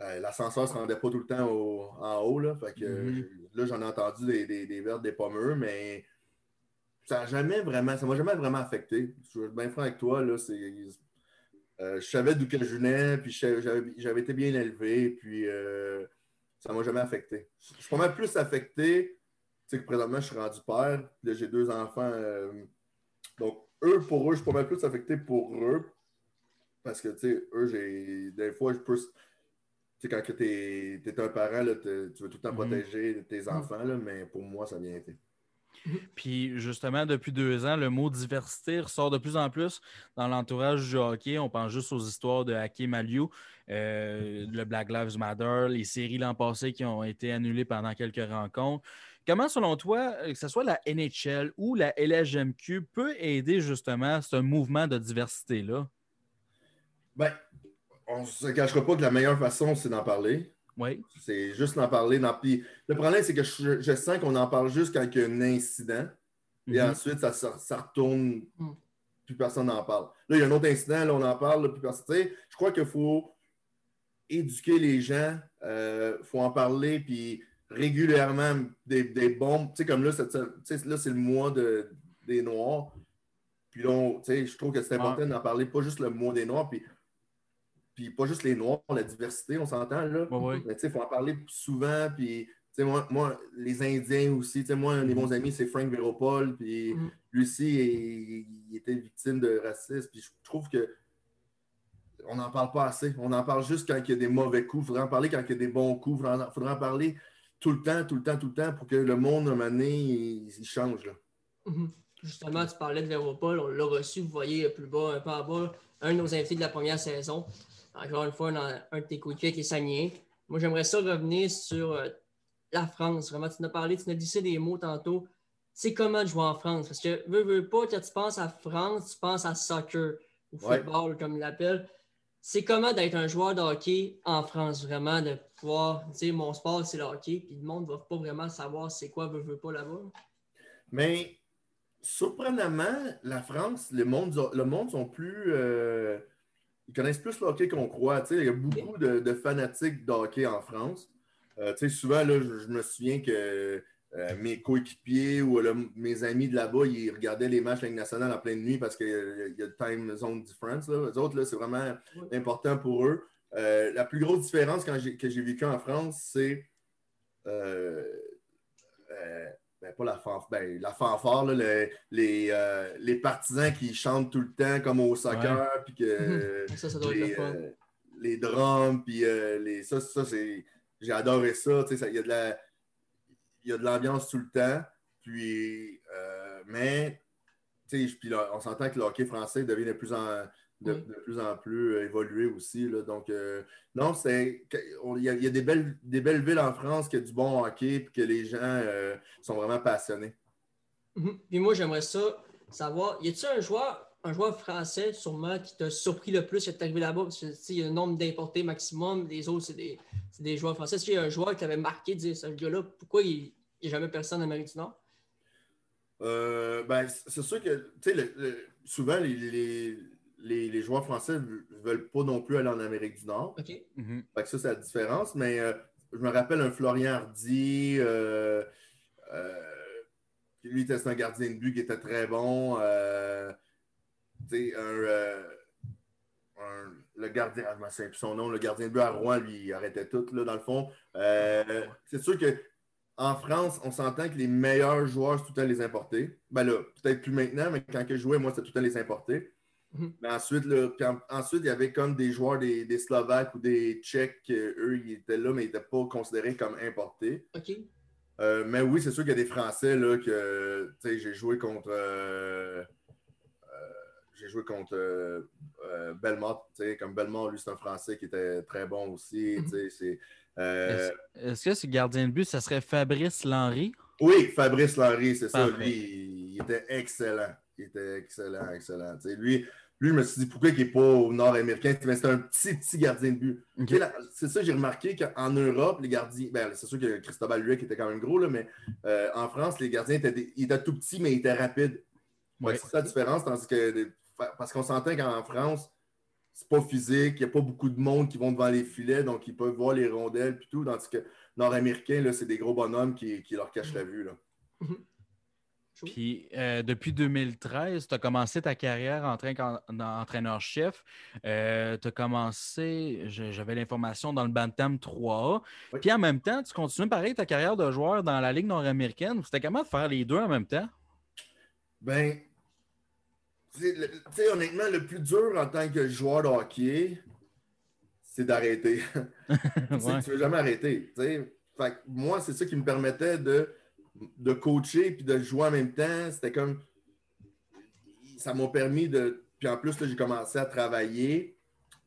euh, l'ascenseur ne se rendait pas tout le temps en haut. Là, fait que, mm-hmm. là j'en ai entendu des, des, des vertes, des pommeux, mais ça jamais vraiment, ça m'a jamais vraiment affecté. Je suis bien franc avec toi. Là, euh, je savais d'où que je venais, puis j'avais été bien élevé, puis euh, ça ne m'a jamais affecté. Je suis pas mal plus affecté. Tu sais que présentement, je suis rendu père. Là, j'ai deux enfants. donc, eux, pour eux, je suis pas mal plus affecté pour eux. Parce que, tu sais, eux, j'ai. Des fois, je peux. Tu sais, quand tu es, un parent, là, tu veux tout le temps mhm. protéger tes mhm. enfants, là, mais pour moi, ça vient été. Puis justement, depuis deux ans, le mot diversité ressort de plus en plus dans l'entourage du hockey. On pense juste aux histoires de Hakim Aliou, euh, le Black Lives Matter, les séries l'an passé qui ont été annulées pendant quelques rencontres. Comment, selon toi, euh, que ce soit la NHL ou la LHMQ, peut aider justement ce mouvement de diversité-là? Ben, on ne se cachera pas que la meilleure façon, c'est d'en parler. Oui. C'est juste d'en parler. Dans... le problème, c'est que je, sens qu'on en parle juste quand il y a un incident. Et mhm. ensuite, ça, ça, retourne. Mm. Plus personne n'en parle. Là, il y a un autre incident, là, on en parle, plus personne. je crois qu'il faut éduquer les gens. Il euh, faut en parler. Puis régulièrement des, des bombes. Tu sais, comme là, là c'est le mois de, des Noirs. Puis là, tu sais, je trouve que c'est important d'en parler, pas juste le mois des Noirs, puis, puis pas juste les Noirs, la diversité, on s'entend, là. Mais tu sais, il faut en parler souvent, puis... tu Moi, moi, les Indiens aussi, tu sais, moi, un de bons amis, c'est Frank Véropol, puis mm. lui aussi, il, était victime de racisme, puis je trouve que on n'en parle pas assez. On en parle juste quand il y a des mauvais coups. Il faudrait en parler quand il y a des bons coups. Il faudrait en parler tout le temps, tout le temps, tout le temps pour que le monde, à un moment donné, il, change. Là. Mhm. Justement, tu parlais de Véropol, on l'a reçu, vous voyez plus bas, un peu en bas, un de nos invités de la première saison. Encore une fois, dans un de tes coups de pied qui est Sagné. Moi, j'aimerais ça revenir sur euh, la France. Vraiment, tu nous as parlé, tu nous as dit des mots tantôt. C'est comment de jouer en France? Parce que, veux, veux pas, quand tu penses à France, tu penses à soccer, ou football, comme ils l'appellent c'est comment d'être un joueur de hockey en France, vraiment, de pouvoir dire mon sport, c'est le hockey, puis le monde ne va pas vraiment savoir c'est quoi, veut, veut pas là-bas. Mais surprenamment, la France, le monde, le monde sont plus. Euh, ils connaissent plus le hockey qu'on croit. il y a beaucoup de, fanatiques de hockey en France. Euh, souvent, là, je, me souviens que euh, mes coéquipiers ou mes amis de là-bas, ils regardaient les matchs Ligue nationale en pleine nuit parce qu'il y a le time zone difference. Là. Les autres, c'est vraiment important pour eux. Euh, la plus grosse différence quand que j'ai vécu en France, c'est ben, pas la fanfare, ben, la fanfare, les, les, partisans qui chantent tout le temps comme au soccer, puis que [laughs] ça, ça doit les, être les drums, puis les, ça, ça c'est. J'ai adoré ça. Il y a de la il y a de l'ambiance tout le temps. Puis, euh, mais, puis on s'entend que le hockey français devient de plus en, de, plus, en plus euh, évolué aussi. Là. Donc, euh, non, c'est. Il y, a, des, belles, des belles villes en France qui ont du bon hockey et que les gens sont vraiment passionnés. Mhm. Puis moi, j'aimerais ça savoir, y a-t-il un joueur, un joueur français sûrement qui t'a surpris le plus quand tu arrivé là-bas? Parce qu'il y a un nombre d'importés maximum, les autres, c'est des, des, joueurs français. Est-ce qu'il y a un joueur qui t'avait marqué dire ce gars-là, pourquoi il, il n'y a jamais personne en Amérique du Nord? Euh, ben, c'est sûr que souvent, les, les, joueurs français ne veulent pas non plus aller en Amérique du Nord. OK. Mhm. ça, c'est la différence. Mais euh, je me rappelle un Florian Hardy. Euh, lui, était un gardien de but qui était très bon. un, le gardien, ah, je ne sais plus son nom, le gardien de but à Rouen, lui, il arrêtait tout, là, dans le fond. c'est sûr que en France, on s'entend que les meilleurs joueurs, c'est tout le temps les importer. Ben là, peut-être plus maintenant, mais quand je jouais, moi, c'était tout le temps les importer. Mhm. Mais ensuite, ensuite, il y avait comme des joueurs des, Slovaques ou des Tchèques, eux, ils étaient là, mais ils n'étaient pas considérés comme importés. OK. Euh, mais oui, c'est sûr qu'il y a des Français là, que j'ai joué contre. Euh, euh, j'ai joué contre Belmont, comme Belmont, lui, c'est un Français qui était très bon aussi. Mhm. C'est euh, est-ce que ce gardien de but, ça serait Fabrice Lenry? Oui, Fabrice Lenry, c'est ça. Lui, il était excellent. Il était excellent, excellent. lui, lui, je me suis dit pourquoi il n'est pas au nord-américain? C'est un petit, petit gardien de but. C'est ça, j'ai remarqué qu'en Europe, les gardiens. Ben, c'est sûr que Cristobal Luec était quand même gros, là, mais euh, en France, les gardiens étaient, étaient tout petits, mais ils étaient rapides. C'est ça la différence. que, parce qu'on s'entend qu'en France, c'est pas physique, il n'y a pas beaucoup de monde qui vont devant les filets, donc ils peuvent voir les rondelles et tout. Tandis que nord-américain, c'est des gros bonhommes qui, leur cachent la vue. Là. Puis euh, depuis 2013, tu as commencé ta carrière en tant qu'entraîneur-chef. Euh, tu as commencé, j'avais l'information, dans le Bantam 3A. Puis en même temps, tu continues pareil ta carrière de joueur dans la Ligue nord-américaine. C'était comment de faire les deux en même temps? Ben, tu sais, honnêtement, le plus dur en tant que joueur de hockey, c'est d'arrêter. [laughs] [laughs] ouais. Tu ne veux jamais arrêter. Fait moi, c'est ça qui me permettait de, de coacher puis de jouer en même temps. C'était comme. Ça m'a permis de. Puis en plus, j'ai commencé à travailler.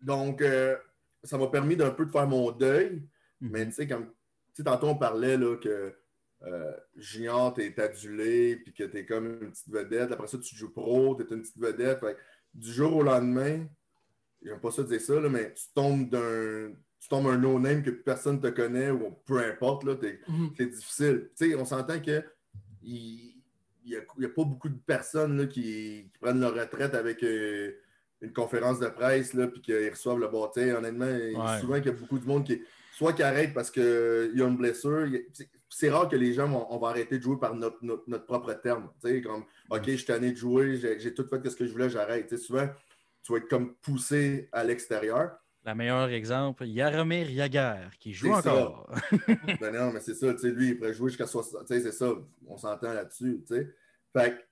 Donc, euh, ça m'a permis d'un peu de faire mon deuil. Mm-hmm. Mais tu sais, comme. Tu sais, tantôt, on parlait là, que euh, junior, tu es adulé, puis que tu es comme une petite vedette. Après ça, tu joues pro, tu es une petite vedette. du jour au lendemain, j'aime pas ça dire ça, mais tu tombes d'un. Tu tombes un no-name que personne ne te connaît ou peu importe, mhm. c'est difficile. on s'entend que il n'y a, pas beaucoup de personnes qui, prennent leur retraite avec euh, une conférence de presse puis qu'ils reçoivent le bâtiment. Honnêtement, souvent qu'il y a beaucoup de monde qui soit qui arrête parce qu'il y a une blessure c'est rare que les gens vont, on va arrêter de jouer par notre, propre terme. comme OK, je suis tanné de jouer, j'ai tout fait ce que je voulais, j'arrête. Souvent, tu vas être comme poussé à l'extérieur. Le meilleur exemple, Yaromir Yaguer, qui joue encore. [laughs] ben non, mais c'est ça, lui, il pourrait jouer jusqu'à 60. C'est ça, on s'entend là-dessus. Fait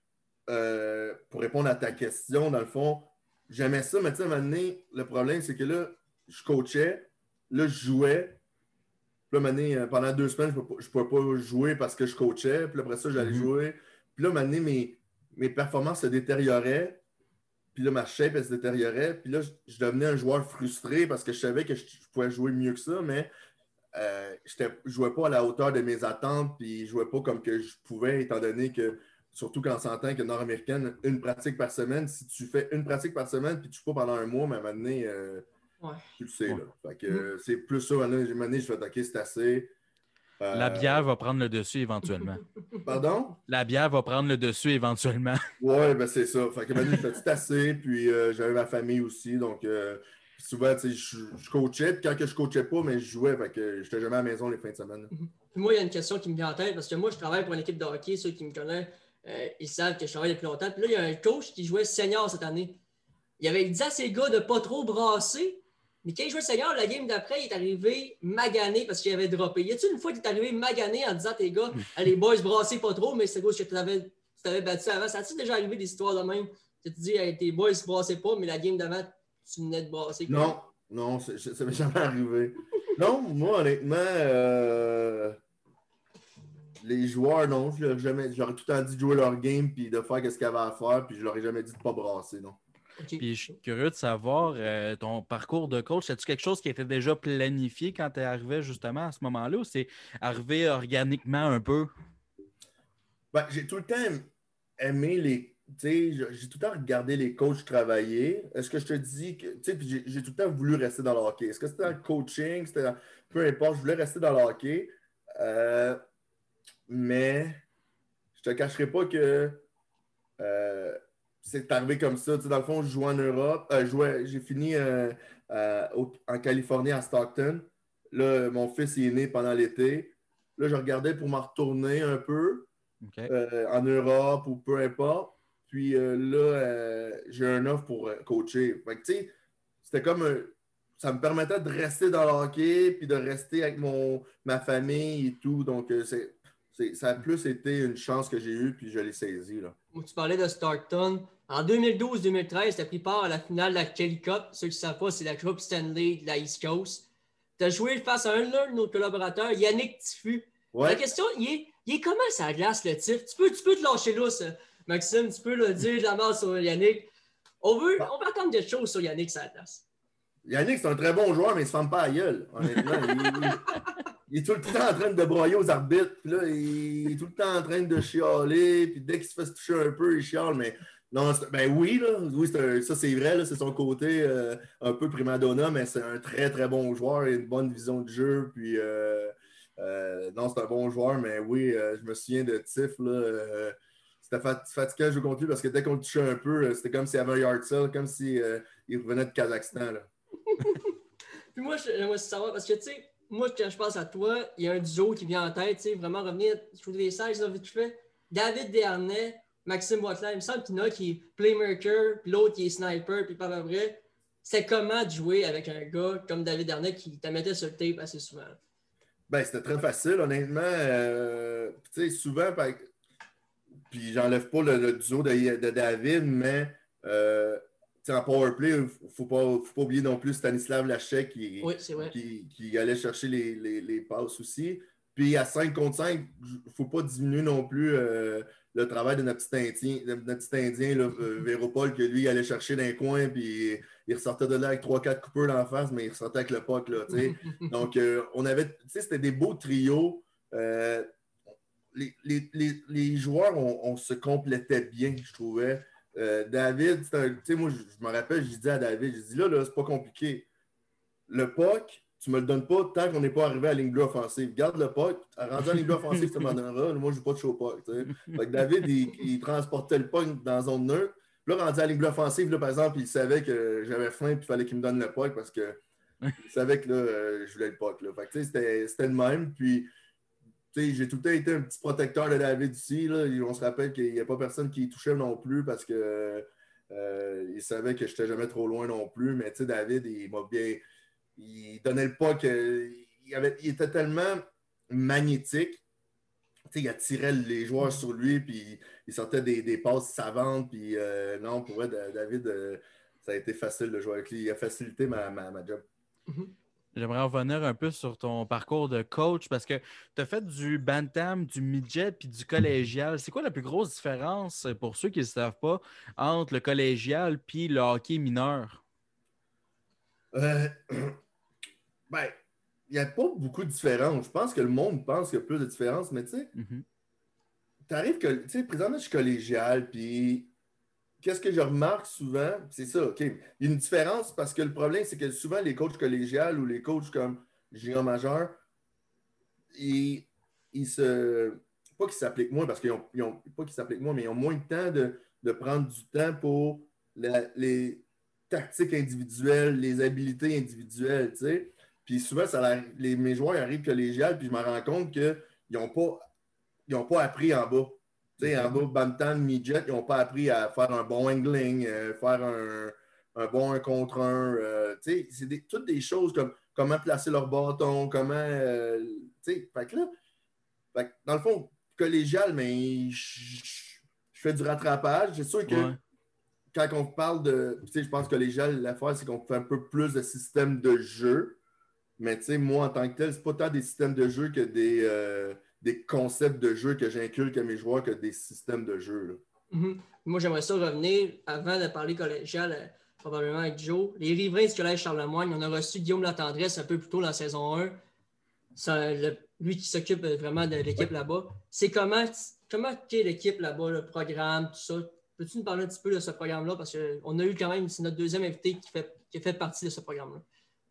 euh, pour répondre à ta question, dans le fond, j'aimais ça, mais tu sais, à un moment donné, le problème, c'est que là, je coachais, là, je jouais, puis là, euh, pendant deux semaines, je ne pouvais pas jouer parce que je coachais. Puis après ça, j'allais mhm. jouer. Puis là, donné, mes, mes performances se détérioraient. Puis là, ma shape, elle se détériorait. Puis là, je, devenais un joueur frustré parce que je savais que je, pouvais jouer mieux que ça, mais euh, je ne jouais pas à la hauteur de mes attentes. Puis je ne jouais pas comme que je pouvais, étant donné que, surtout quand on s'entend que nord-américaine, une pratique par semaine, si tu fais une pratique par semaine puis tu joues pas pendant un mois, mais à un moment donné, euh, tu le sais, là. Fait que mm. c'est plus ça. Maintenant, je fais attaquer, c'est assez. Euh, La bière va prendre le dessus éventuellement. Pardon? La bière va prendre le dessus éventuellement. [laughs] Ouais, ben c'est ça. Fait que maintenant, je fais assez. Puis euh, j'avais ma famille aussi. Donc, euh, souvent, tu sais, je, je coachais, puis quand que je coachais pas, mais je jouais, fait que j'étais jamais à la maison les fins de semaine. Puis moi, il y a une question qui me vient en tête parce que moi, je travaille pour une équipe de hockey. Ceux qui me connaissent, euh, ils savent que je travaille depuis longtemps. Puis là, il y a un coach qui jouait senior cette année. Il avait dit à ses gars de pas trop brasser. Mais quand il jouait senior, la game d'après, il est arrivé magané parce qu'il avait droppé. Y a-tu une fois qu'il est arrivé magané en disant à tes gars, allez, boys, brassez pas trop, mais c'est gauche que tu t'avais tu t'avais battu avant? Ça a-tu déjà arrivé des histoires de même? Tu te dis, hey, tes boys, brassez pas, mais la game d'avant, tu venais de brasser. Non, non, c'est- ça m'est jamais arrivé. Non, moi, honnêtement, euh, les joueurs, non, je leur ai jamais, j'aurais tout le temps dit de jouer leur game puis de faire ce qu'ils avaient à faire, puis je leur ai jamais dit de pas brasser, non. Puis je suis curieux de savoir euh, ton parcours de coach. Est-ce quelque chose qui était déjà planifié quand tu es arrivé justement à ce moment-là ou c'est arrivé organiquement un peu? Ben, j'ai tout le temps aimé les. Tu sais, j'ai tout le temps regardé les coachs travailler. Est-ce que je te dis que. Tu sais, puis j'ai tout le temps voulu rester dans le hockey. Est-ce que c'était dans le coaching? C'était dans- Peu importe, je voulais rester dans le hockey. Euh, mais je te cacherai pas que euh, c'est arrivé comme ça. Tu sais, dans le fond, je jouais en Europe. euh, j'ai fini euh, euh, au- en Californie à Stockton. Là, mon fils il est né pendant l'été. Là, je regardais pour m'en retourner un peu en Europe ou peu importe. Puis là, j'ai un offre pour coacher. Fait que, tu sais, c'était comme un- Ça me permettait de rester dans le hockey puis de rester avec mon, ma famille et tout. Donc, c'est- ça a plus été une chance que j'ai eue puis je l'ai saisie. Là. Tu parlais de Stockton. En 2012-2013, tu as pris part à la finale de la Kelly Cup. Ceux qui ne savent pas, c'est la Coupe Stanley de la East Coast. Tu as joué face à un de nos collaborateurs, Yannick Tiffu. La question, il est, il est comment ça glace le tif? Tu peux, tu peux te lâcher là, ça. Maxime, tu peux le dire de la merde sur Yannick. On veut, on veut attendre des choses sur Yannick ça glace. Yannick, c'est un très bon joueur, mais il se ferme pas à gueule, honnêtement. il, [laughs] il- il est tout le temps en train de broyer aux arbitres. Puis là, il est tout le temps en train de chialer. Puis dès qu'il se fait toucher un peu, il chiale. Mais non, ben oui, là, oui ça c'est vrai. C'est son côté euh, un peu prima donna, mais c'est un très très bon joueur. Il a une bonne vision de jeu. Puis euh, euh, non, c'est un bon joueur, mais oui, je me souviens de Tiff. Là, c'était fat- fatigant de jouer contre lui parce que dès qu'on le touchait un peu, c'était comme s'il y avait un yard sale, comme s'il revenait de Kazakhstan. Là. [laughs] Puis moi, j'aimerais savoir, parce que, tu sais, moi, quand je pense à toi, il y a un duo qui vient en tête, vraiment revenir, je trouve les 16, là, vite fait. David Dernay, Maxime Watler, il me semble qu'il y en a qui est playmaker, puis l'autre qui est sniper, puis pas près. C'est comment de jouer avec un gars comme David Dernay qui te mettait sur le tape assez souvent? Ben, c'était très facile, honnêtement. Euh, tu sais, souvent, puis j'enlève pas le, duo de, David, mais euh, en powerplay, il ne faut pas, faut pas oublier non plus Stanislav Lachek qui, Oui, qui, qui allait chercher les, les, les passes aussi. Puis à 5 contre 5, il ne faut pas diminuer non plus euh, le travail de notre petit Indien, notre petit Indien là, euh, Véropol, que lui, il allait chercher dans les coins, puis il ressortait de là avec 3-4 coupeurs d'en face, mais il ressortait avec le puck. Là. [laughs] Donc, euh, on avait, tu sais, c'était des beaux trios. Euh, les, les- les- les joueurs, on, on se complétait bien, je trouvais. Euh, David, tu sais, moi, je, me rappelle, je dis à David, je dis là, là, c'est pas compliqué. Le puck, tu me le donnes pas tant qu'on n'est pas arrivé à ligne bleue offensive. Garde le puck, rendu à ligne bleue offensive, tu m'en donneras. Moi, je joue pas de show sais. Fait que David, il, transportait le puck dans zone neutre. Puis là, rendu à ligne bleue offensive, par exemple, il savait que j'avais faim et il fallait qu'il me donne le puck parce que il savait que là, euh, je voulais le sais, c'était, le même. Puis, j'ai tout le temps été un petit protecteur de David ici. On se rappelle qu'il n'y a pas personne qui touchait non plus parce que euh, il savait que je n'étais jamais trop loin non plus. Mais David, il m'a bien. Il donnait le puck. euh, Il, avait- il était tellement magnétique. Il attirait les joueurs sur lui, puis il sortait des, passes savantes. Puis euh, non, pour vrai, Da- David, euh, ça a été facile de jouer avec lui. Il a facilité ma, ma, ma job. J'aimerais revenir un peu sur ton parcours de coach parce que tu as fait du bantam, du midget puis du collégial. C'est quoi la plus grosse différence pour ceux qui ne savent pas entre le collégial puis le hockey mineur? Euh, [clears throat] ben, il n'y a pas beaucoup de différence. Je pense que le monde pense qu'il y a plus de différence, mais tu sais, Mhm. tu arrives que, tu sais, présentement, je suis collégial, puis qu'est-ce que je remarque souvent? C'est ça, OK. Il y a une différence parce que le problème, c'est que souvent, les coachs collégiales ou les coachs comme junior majeur, ils, se. Pas qu'ils s'appliquent moins, parce qu'ils ont, Pas qu'ils s'appliquent moins, mais ils ont moins de temps de, prendre du temps pour les, tactique individuelle, les habiletés individuelles, tu sais. Puis souvent, ça, les, mes joueurs arrivent collégial, puis je me rends compte qu'ils n'ont pas, pas appris en bas. Sais, en bas, Bantam, Midget, ils n'ont pas appris à faire un bon angling, euh, faire un, un, bon un contre un. Euh, sais, c'est toutes des choses comme comment placer leur bâton, comment. Euh, sais, fait que là, dans le fond, collégial, mais je, fais du rattrapage. C'est sûr que quand on parle de. Tu sais, je pense que collégial, l'affaire, c'est qu'on fait un peu plus de système de jeu. Mais tu sais, moi, en tant que tel, c'est pas tant des systèmes de jeu que des, euh, des concepts de jeu que j'inculque à mes joueurs que des systèmes de jeu. Mm-hmm. Moi, j'aimerais ça revenir avant de parler collégial, euh, probablement avec Joe. Les riverains du Collège Charlemagne, on a reçu Guillaume Latendresse un peu plus tôt dans la saison 1. lui qui s'occupe vraiment de l'équipe là-bas. C'est comment, comment est l'équipe là-bas, le programme, tout ça? Peux-tu nous parler un petit peu de ce programme-là? Parce qu'on a eu quand même, c'est notre deuxième invité qui fait, qui fait partie de ce programme-là.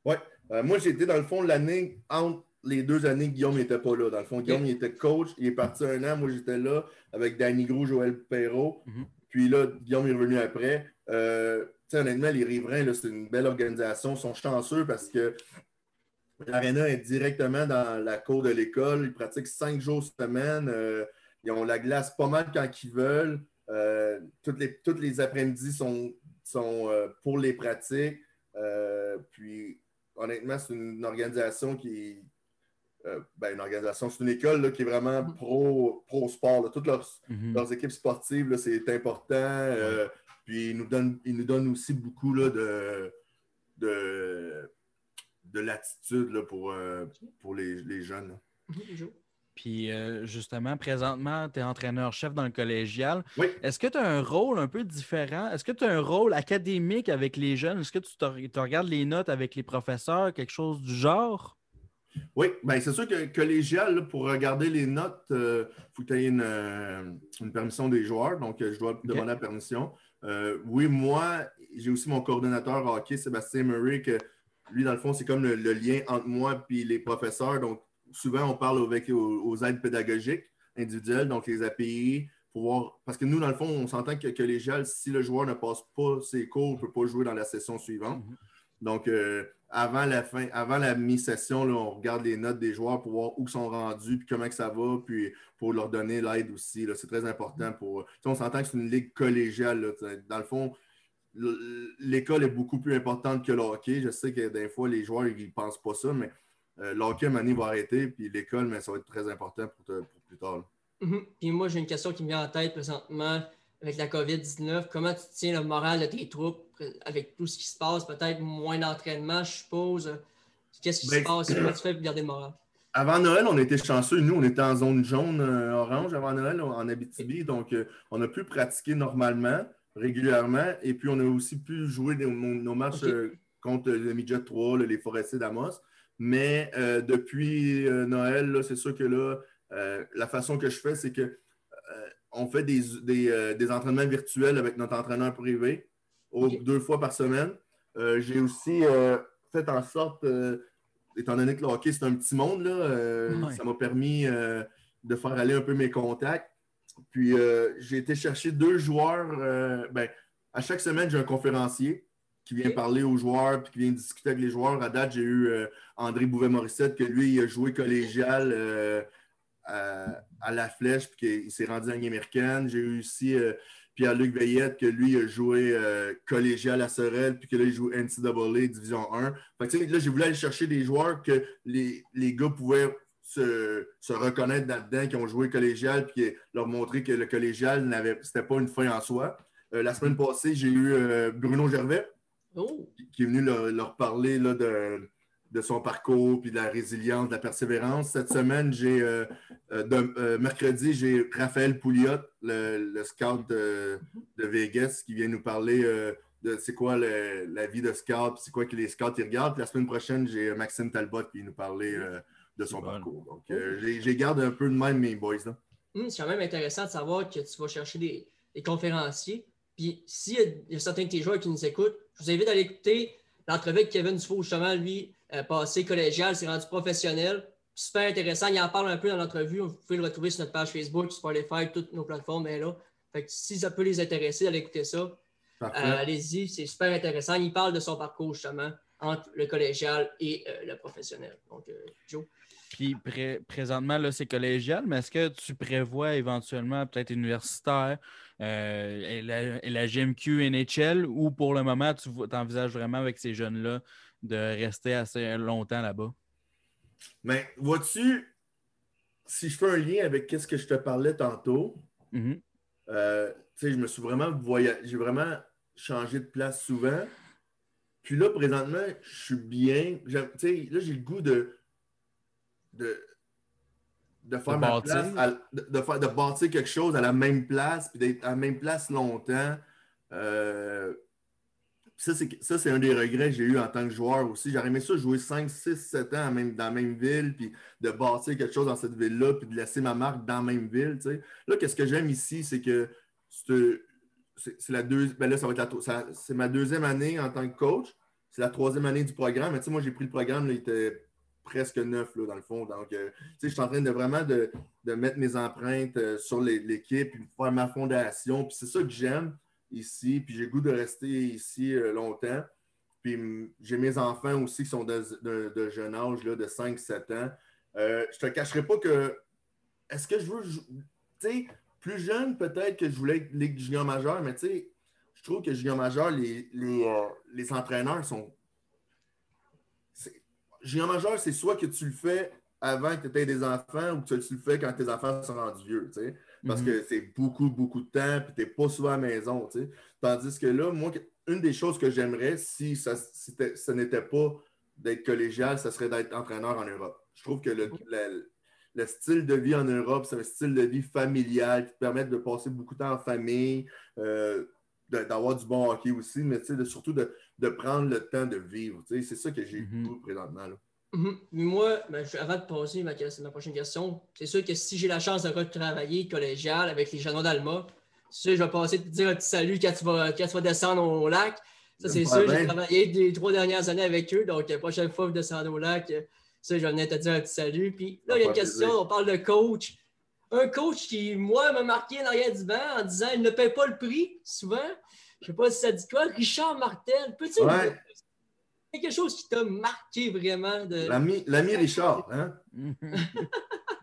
Oui. Euh, moi, j'étais dans le fond l'année entre les deux années, Guillaume n'était pas là. Dans le fond, Guillaume il était coach, il est parti un an. Moi, j'étais là avec Danny Gros, Joël Perrault. Mhm. Puis là, Guillaume est revenu après. Euh, honnêtement, les riverains, c'est une belle organisation. Ils sont chanceux parce que l'aréna est directement dans la cour de l'école. Ils pratiquent cinq jours semaine. Euh, ils ont la glace pas mal quand ils veulent. toutes les, toutes les après-midi sont, sont pour les pratiques. puis honnêtement, c'est une organisation qui euh, ben, une organisation, c'est une école qui est vraiment mm-hmm. pro, pro sport. Toutes mm-hmm. leurs, équipes sportives, c'est important. Euh, puis ils nous donnent, ils nous donnent aussi beaucoup là, de, de, de latitude pour, euh, pour les, jeunes. Mm-hmm, puis justement, présentement, tu es entraîneur-chef dans le collégial. Oui. Est-ce que tu as un rôle un peu différent? Est-ce que tu as un rôle académique avec les jeunes? Est-ce que tu, tu, regardes les notes avec les professeurs, quelque chose du genre? Oui, bien, c'est sûr que collégial, pour regarder les notes, il euh, faut que tu aies euh, une, permission des joueurs. Donc, euh, je dois demander la permission. oui, moi, j'ai aussi mon coordonnateur hockey, Sébastien Murray, que lui, dans le fond, c'est comme le, lien entre moi et les professeurs. Donc, souvent, on parle avec, aux, aides pédagogiques individuelles, donc les API, pour voir. Parce que nous, dans le fond, on s'entend que collégial, si le joueur ne passe pas ses cours, il ne peut pas jouer dans la session suivante. Mhm. Donc, avant la fin, avant la mi-session, on regarde les notes des joueurs pour voir où ils sont rendus, puis comment que ça va, puis pour leur donner l'aide aussi. C'est très important pour. On s'entend que c'est une ligue collégiale. Dans le fond, l'école est beaucoup plus importante que le hockey. Je sais que des fois, les joueurs, ils ne pensent pas ça, mais euh, le hockey, à va arrêter, puis l'école, mais ça va être très important pour, plus tard. Mm-hmm. Puis moi, j'ai une question qui me vient en tête présentement avec la COVID-19. Comment tu tiens le moral de tes troupes avec tout ce qui se passe? Peut-être moins d'entraînement, je suppose. Qu'est-ce qui se ben, passe? Comment tu fais pour garder le moral? Avant Noël, on était chanceux. Nous, on était en zone jaune-orange euh, avant Noël, en Abitibi. Donc, euh, on a pu pratiquer normalement, régulièrement. Et puis, on a aussi pu jouer nos, matchs euh, contre le Midget 3, les Forestiers d'Amos. Mais depuis Noël, c'est sûr que là, la façon que je fais, c'est que on fait euh, des, entraînements virtuels avec notre entraîneur privé deux fois par semaine. Euh, j'ai aussi euh, fait en sorte, étant donné que le hockey, c'est un petit monde, là, ça m'a permis de faire aller un peu mes contacts. Puis j'ai été chercher deux joueurs. Ben, à chaque semaine, j'ai un conférencier qui vient parler aux joueurs puis qui vient discuter avec les joueurs. À date, j'ai eu André Bouvet-Morissette, que lui, il a joué collégial à, la flèche, puis qu'il s'est rendu à américaine. J'ai eu aussi euh, Pierre-Luc Veillette, que lui a joué euh, collégial à Sorel, puis que là, il joue NCAA Division 1. Fait que, là, j'ai voulu aller chercher des joueurs que les, les gars pouvaient se, reconnaître là-dedans, qui ont joué collégial, puis leur montrer que le collégial, c'était pas une fin en soi. Euh, la semaine passée, j'ai eu Bruno Gervais, oh. qui est venu leur, parler là, de de son parcours, puis de la résilience, de la persévérance. Cette semaine, j'ai euh, euh, euh, mercredi, j'ai Raphaël Pouliot, le, scout de, Vegas, qui vient nous parler de c'est quoi la vie de scout, c'est quoi que les scouts ils regardent. la semaine prochaine, j'ai Maxime Talbot qui vient nous parler de son parcours. Donc, j'ai gardé un peu de même mes boys. Hum, c'est quand même intéressant de savoir que tu vas chercher des, conférenciers. Puis s'il y, a certains de tes joueurs qui nous écoutent, je vous invite à écouter l'entrevue avec Kevin Dufault, justement, lui, euh, passé collégial, c'est rendu professionnel. Super intéressant. Il en parle un peu dans l'entrevue. Vous pouvez le retrouver sur notre page Facebook, Spotify, toutes nos plateformes. Mais là, fait si ça peut les intéresser, allez écouter ça. Euh, Allez-y, c'est super intéressant. Il parle de son parcours justement entre le collégial et euh, le professionnel. Donc, euh, Joe. Puis pré- présentement, là, c'est collégial, mais est-ce que tu prévois éventuellement peut-être universitaire euh, et, la, et la GMQ NHL ou pour le moment, tu envisages vraiment avec ces jeunes-là de rester assez longtemps là-bas? Mais vois-tu, si je fais un lien avec ce que je te parlais tantôt, Mhm. euh, tu sais, je me suis vraiment voyagé, j'ai vraiment changé de place souvent. Puis là, présentement, je suis bien. J'aime- Tu sais, là, j'ai le goût de, de, de faire De ma place, à- de, de faire, de bâtir quelque chose à la même place, puis d'être à la même place longtemps. Euh, ça, c'est, un des regrets que j'ai eu en tant que joueur aussi. J'aurais aimé ça jouer 5, 6, 7 ans dans la même ville, puis de bâtir quelque chose dans cette ville-là, puis de laisser ma marque dans la même ville. Là, qu'est-ce que j'aime ici, c'est que c'est, la ben là, ça va être ma deuxième année en tant que coach. C'est la troisième année du programme. Mais tu sais, moi, j'ai pris le programme, là, il était presque neuf, là, dans le fond. Donc, euh, tu sais, je suis en train de vraiment de, de mettre mes empreintes euh, sur l'équipe, faire ma fondation. Puis c'est ça que j'aime ici. Puis j'ai le goût de rester ici euh, longtemps. Puis j'ai mes enfants aussi qui sont de, de- jeune âge, là, de 5-7 ans. Euh, je te cacherai pas que. Est-ce que je veux. Tu sais, plus jeune, peut-être que je voulais être Ligue junior majeure, mais tu sais, je trouve que junior majeur, les, les, euh, les entraîneurs sont. Junior majeur, c'est soit que tu le fais avant que tu aies des enfants ou que tu le fais quand tes enfants sont rendus vieux, tu sais. Parce Mhm. que c'est beaucoup, beaucoup de temps, puis tu n'es pas souvent à la maison, tu sais. Tandis que là, moi, une des choses que j'aimerais, si ça, si ce n'était pas d'être collégial, ce serait d'être entraîneur en Europe. Je trouve que le, le- le style de vie en Europe, c'est un style de vie familial qui te permet de passer beaucoup de temps en famille, euh, d'avoir du bon hockey aussi, mais de- surtout de, de prendre le temps de vivre. C'est ça que j'ai Mhm. goût présentement. Là. Mhm. Mais Moi, ben, avant de passer ma, ma prochaine question, c'est sûr que si j'ai la chance de retravailler collégial avec les Janons d'Alma, je vais passer te dire un petit salut quand tu vas, quand tu vas descendre au lac. Ça, c'est sûr, j'ai travaillé les trois dernières années avec eux. Donc, la prochaine fois que vous descendez au lac, ça, je vais venir te dire un petit salut. Puis là, il y a une question, plaisir. on parle de coach. Un coach qui, moi, m'a marqué en arrière du banc en disant il ne paie pas le prix, souvent. Je ne sais pas si ça dit quoi. Richard Martel, peux-tu nous Quelque chose qui t'a marqué vraiment de. L'ami Richard, hein? [laughs]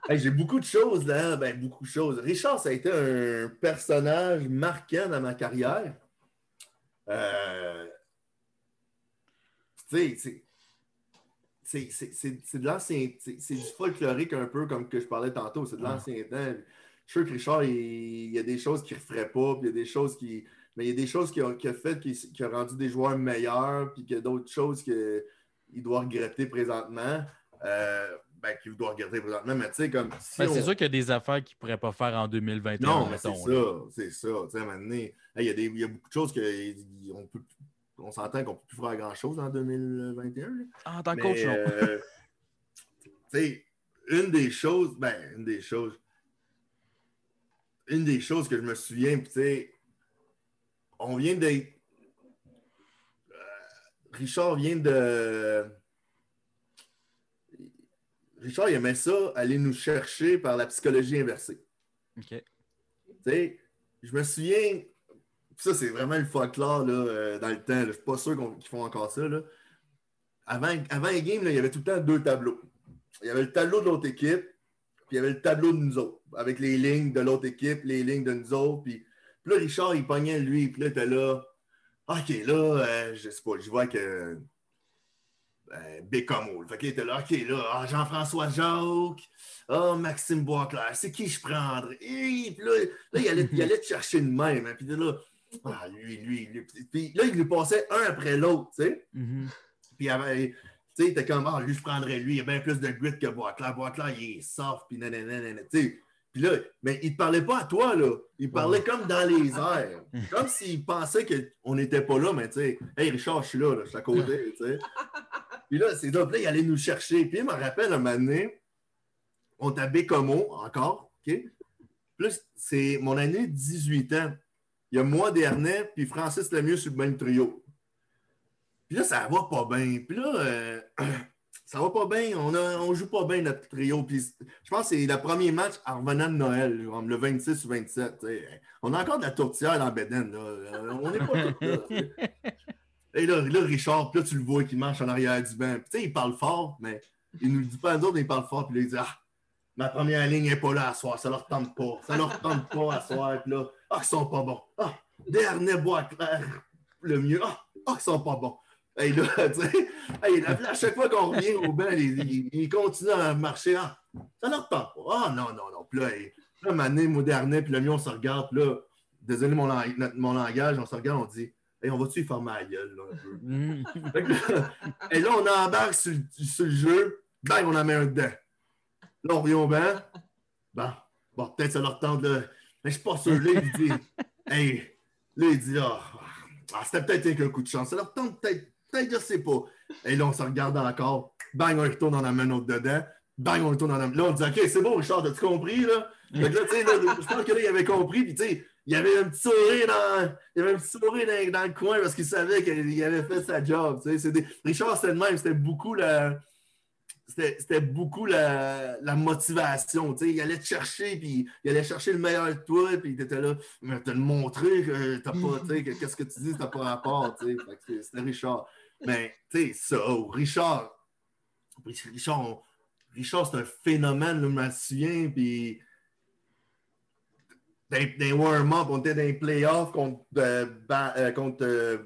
Hey, j'ai beaucoup de choses là, ben beaucoup de choses. Richard, ça a été un personnage marquant dans ma carrière. Euh, Tu sais, c'est- c'est- c'est- c'est c'est de l'ancien. C'est c'est du folklorique un peu comme que je parlais tantôt. C'est de l'ancien temps. Je suis sûr que Richard, il, il y a des choses qu'il ne referait pas, puis il y a des choses qui. Mais il y a des choses qu'il a, qu'il a faites qui, qui a rendu des joueurs meilleurs, puis qu'il y a d'autres choses qu'il doit regretter présentement. Euh, ben, qu'il doit regretter présentement, mais tu sais, comme. si Ben, c'est sûr qu'il y a des affaires qu'il ne pourrait pas faire en 2021, non, mais c'est ça, c'est ça. Tu sais, à un moment donné, hey, il y, a des- il y a beaucoup de choses qu'on peut. On s'entend qu'on ne peut plus faire grand-chose en 2021. là. Ah, en tant que coach, non. euh, [laughs] tu sais, une des choses, ben, une des choses, une des choses que je me souviens, puis tu sais, on vient d'être. euh, Richard vient de. Richard, il aimait ça, aller nous chercher par la psychologie inversée. OK. Tu sais, je me souviens, ça c'est vraiment le folklore là, euh, dans le temps. là. Je suis pas sûr qu'ils font encore ça. Là. Avant, avant les games, là, il y avait tout le temps deux tableaux. Il y avait le tableau de l'autre équipe, puis il y avait le tableau de nous autres, avec les lignes de l'autre équipe, les lignes de nous autres. Puis, puis là, Richard, il pognait lui, puis là, il était là. OK, là, euh, je sais pas, je vois que. Euh, Bécamo. Fait qu'il était là, OK, là, ah, Jean-François Jacques, ah, Maxime Boisclair, c'est qui je prendrais? Et puis là, là, il, allait, il allait te chercher de même. hein, puis là, ah, lui, lui, lui. Puis là, il lui passait un après l'autre, tu sais. Mhm. Puis avait, tu sais, était comme, ah, lui, je prendrais lui, il a bien plus de grit que Boisclair. Boisclair, il est soft, puis nanana, tu sais. Puis là, mais il ne parlait pas à toi, là. Il parlait comme dans les airs. [laughs] Comme s'il pensait qu'on n'était pas là, mais tu sais, hey Richard, je suis là, là, je suis à côté, tu sais. [laughs] Puis là, c'est là, il allait nous chercher. Puis il me rappelle un moment donné, on à Bécomo encore, OK? Plus, c'est mon année de 18 ans. Il y a moi, Dernay, puis Francis Lemieux sur le même trio. Puis là, ça va pas bien. Puis là, euh, [clears throat] ça va pas bien, on, a, joue pas bien notre trio. Puis je pense que c'est le premier match en revenant de Noël, le 26 ou 27. tu sais. On a encore de la tourtière dans Beden. Là. Euh, On n'est pas tous là. Et là, là, Richard, là, tu le vois qui marche en arrière du banc. Puis, il parle fort, mais il nous le dit pas à nous autres, mais il parle fort. Puis il dit Ah, ma première ligne n'est pas là à soir, ça leur tente pas. Ça leur tente pas à soir. Puis là, ah, ils sont pas bons. Ah, dernier bois clair, le mieux. Ah, ah, ils sont pas bons. Et là, [laughs] tu sais, hey, là, à chaque fois qu'on revient au banc, il, il- il continue à marcher. Ah, ça leur tente pas. Ah, non, non, non. Puis là, là Mané, moi, dernier, puis le mieux, on se regarde. Puis là, désolé mon, lang- notre- mon langage, on se regarde, on dit Hey, on va-tu y fermer la gueule, là, un peu? Mm. Fait que là, Et là, on embarque sur, sur le jeu. Bang, on en met un dedans. Là, on revient au banc. Bon, bon peut-être ça leur tente. Là. Mais je suis pas sûr. Là, il dit Hey, là, il dit Ah, ah, c'était peut-être un coup de chance. Ça leur tente peut-être, je sais pas. Et là, on se regarde encore. Bang, on retourne, en met un autre dedans. Bang, on retourne, on en Là, on dit OK, c'est bon, Richard, as-tu compris? Là? Je pense que là, il avait compris. Puis, tu sais, il avait un petit sourire dans, il avait un petit sourire dans, dans le coin parce qu'il savait qu'il avait fait sa job. tu sais. Des- Richard, c'était le même. C'était beaucoup la. C'était beaucoup la, la motivation. tu sais. Il allait te chercher, puis il allait chercher le meilleur de toi, puis il était là, mais te le montrer que t'as tu sais, que qu'est-ce que tu dis, t'as pas rapport. tu sais. C'était Richard. Mais, tu sais, ça, oh, Richard, Richard, Richard, c'est un phénomène, je me souviens, puis dans les warm-up, on était dans les playoffs contre, euh, Ba- euh, contre euh,